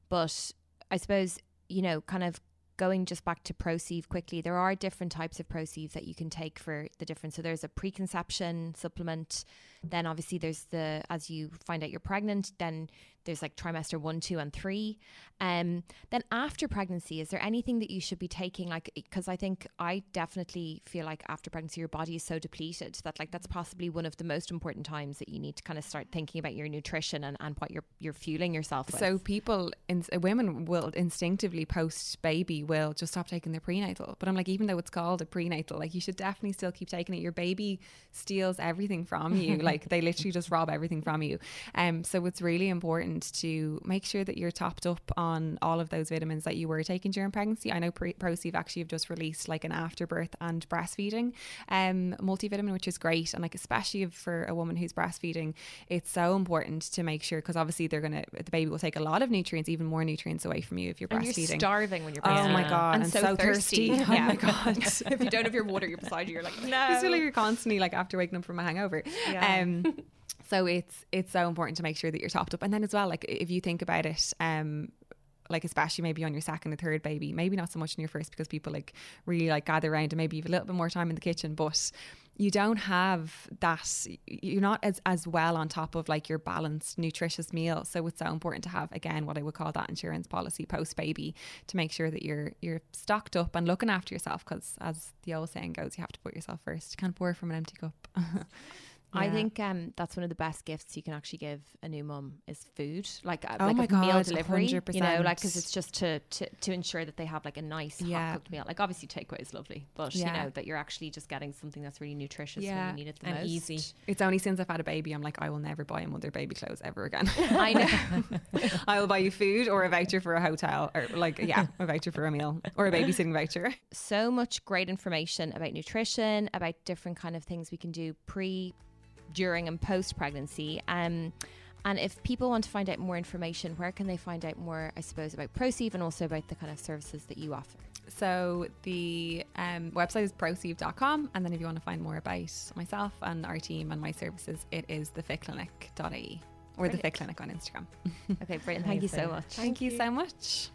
B: but i suppose you know kind of going just back to Proceive quickly, there are different types of Proceive that you can take for the different. So there's a preconception supplement. Then obviously there's the as you find out you're pregnant, then there's like trimester one, two, and three. Um, then after pregnancy, is there anything that you should be taking? Like, because I think I definitely feel like after pregnancy, your body is so depleted that like that's possibly one of the most important times that you need to kind of start thinking about your nutrition and, and what you're you're fueling yourself with.
C: So people, in, women will instinctively post baby will just stop taking their prenatal. But I'm like, even though it's called a prenatal, like you should definitely still keep taking it. Your baby steals everything from you. like [LAUGHS] they literally just rob everything from you. Um, so it's really important important to make sure that you're topped up on all of those vitamins that you were taking during pregnancy. I know Proceive actually have just released like an afterbirth and breastfeeding um, multivitamin, which is great. And like, especially for a woman who's breastfeeding, it's so important to make sure because obviously they're going to, the baby will take a lot of nutrients, even more nutrients away from you if you're
B: and
C: breastfeeding.
B: You're starving when you're breastfeeding.
C: Oh my God.
B: And,
C: and
B: so,
C: so,
B: thirsty.
C: thirsty. [LAUGHS] Oh my God. [LAUGHS]
B: if you don't have your water, you're beside you, you're like, [LAUGHS] no.
C: You feel like you're constantly like after waking up from a hangover. Yeah. Um, [LAUGHS] so it's it's so important to make sure that you're topped up. And then as well like if you think about it um like especially maybe on your second or third baby maybe not so much in your first because people like really like gather around and maybe you've a little bit more time in the kitchen but you don't have that you're not as as well on top of like your balanced nutritious meal so it's so important to have again what i would call that insurance policy post baby to make sure that you're you're stocked up and looking after yourself because as the old saying goes you have to put yourself first. You can't pour from an empty cup [LAUGHS]
B: I think um, that's one of the best gifts you can actually give a new mum is food, like uh,
C: oh
B: like
C: my
B: a
C: God,
B: meal delivery.
C: 100%.
B: You know, like because it's just to, to to ensure that they have like a nice yeah. hot cooked meal. Like obviously takeaway is lovely, but yeah. you know that you're actually just getting something that's really nutritious yeah. when you need it the
A: and
B: most.
A: easy.
C: It's only since I've had a baby, I'm like, I will never buy a mother baby clothes ever again. [LAUGHS]
B: I know. [LAUGHS]
C: I will buy you food or a voucher for a hotel, or like yeah, a voucher for a meal or a babysitting voucher.
B: So much great information about nutrition, about different kind of things we can do pre during and post pregnancy. Um, and if people want to find out more information, where can they find out more, I suppose, about Proceive and also about the kind of services that you offer?
C: So the um, website is proceive.com. And then if you want to find more about myself and our team and my services, it is thefitclinic.ie or brilliant. the Fit Clinic on Instagram. [LAUGHS]
B: okay, brilliant. Thank you so much.
C: Thank, Thank you so much.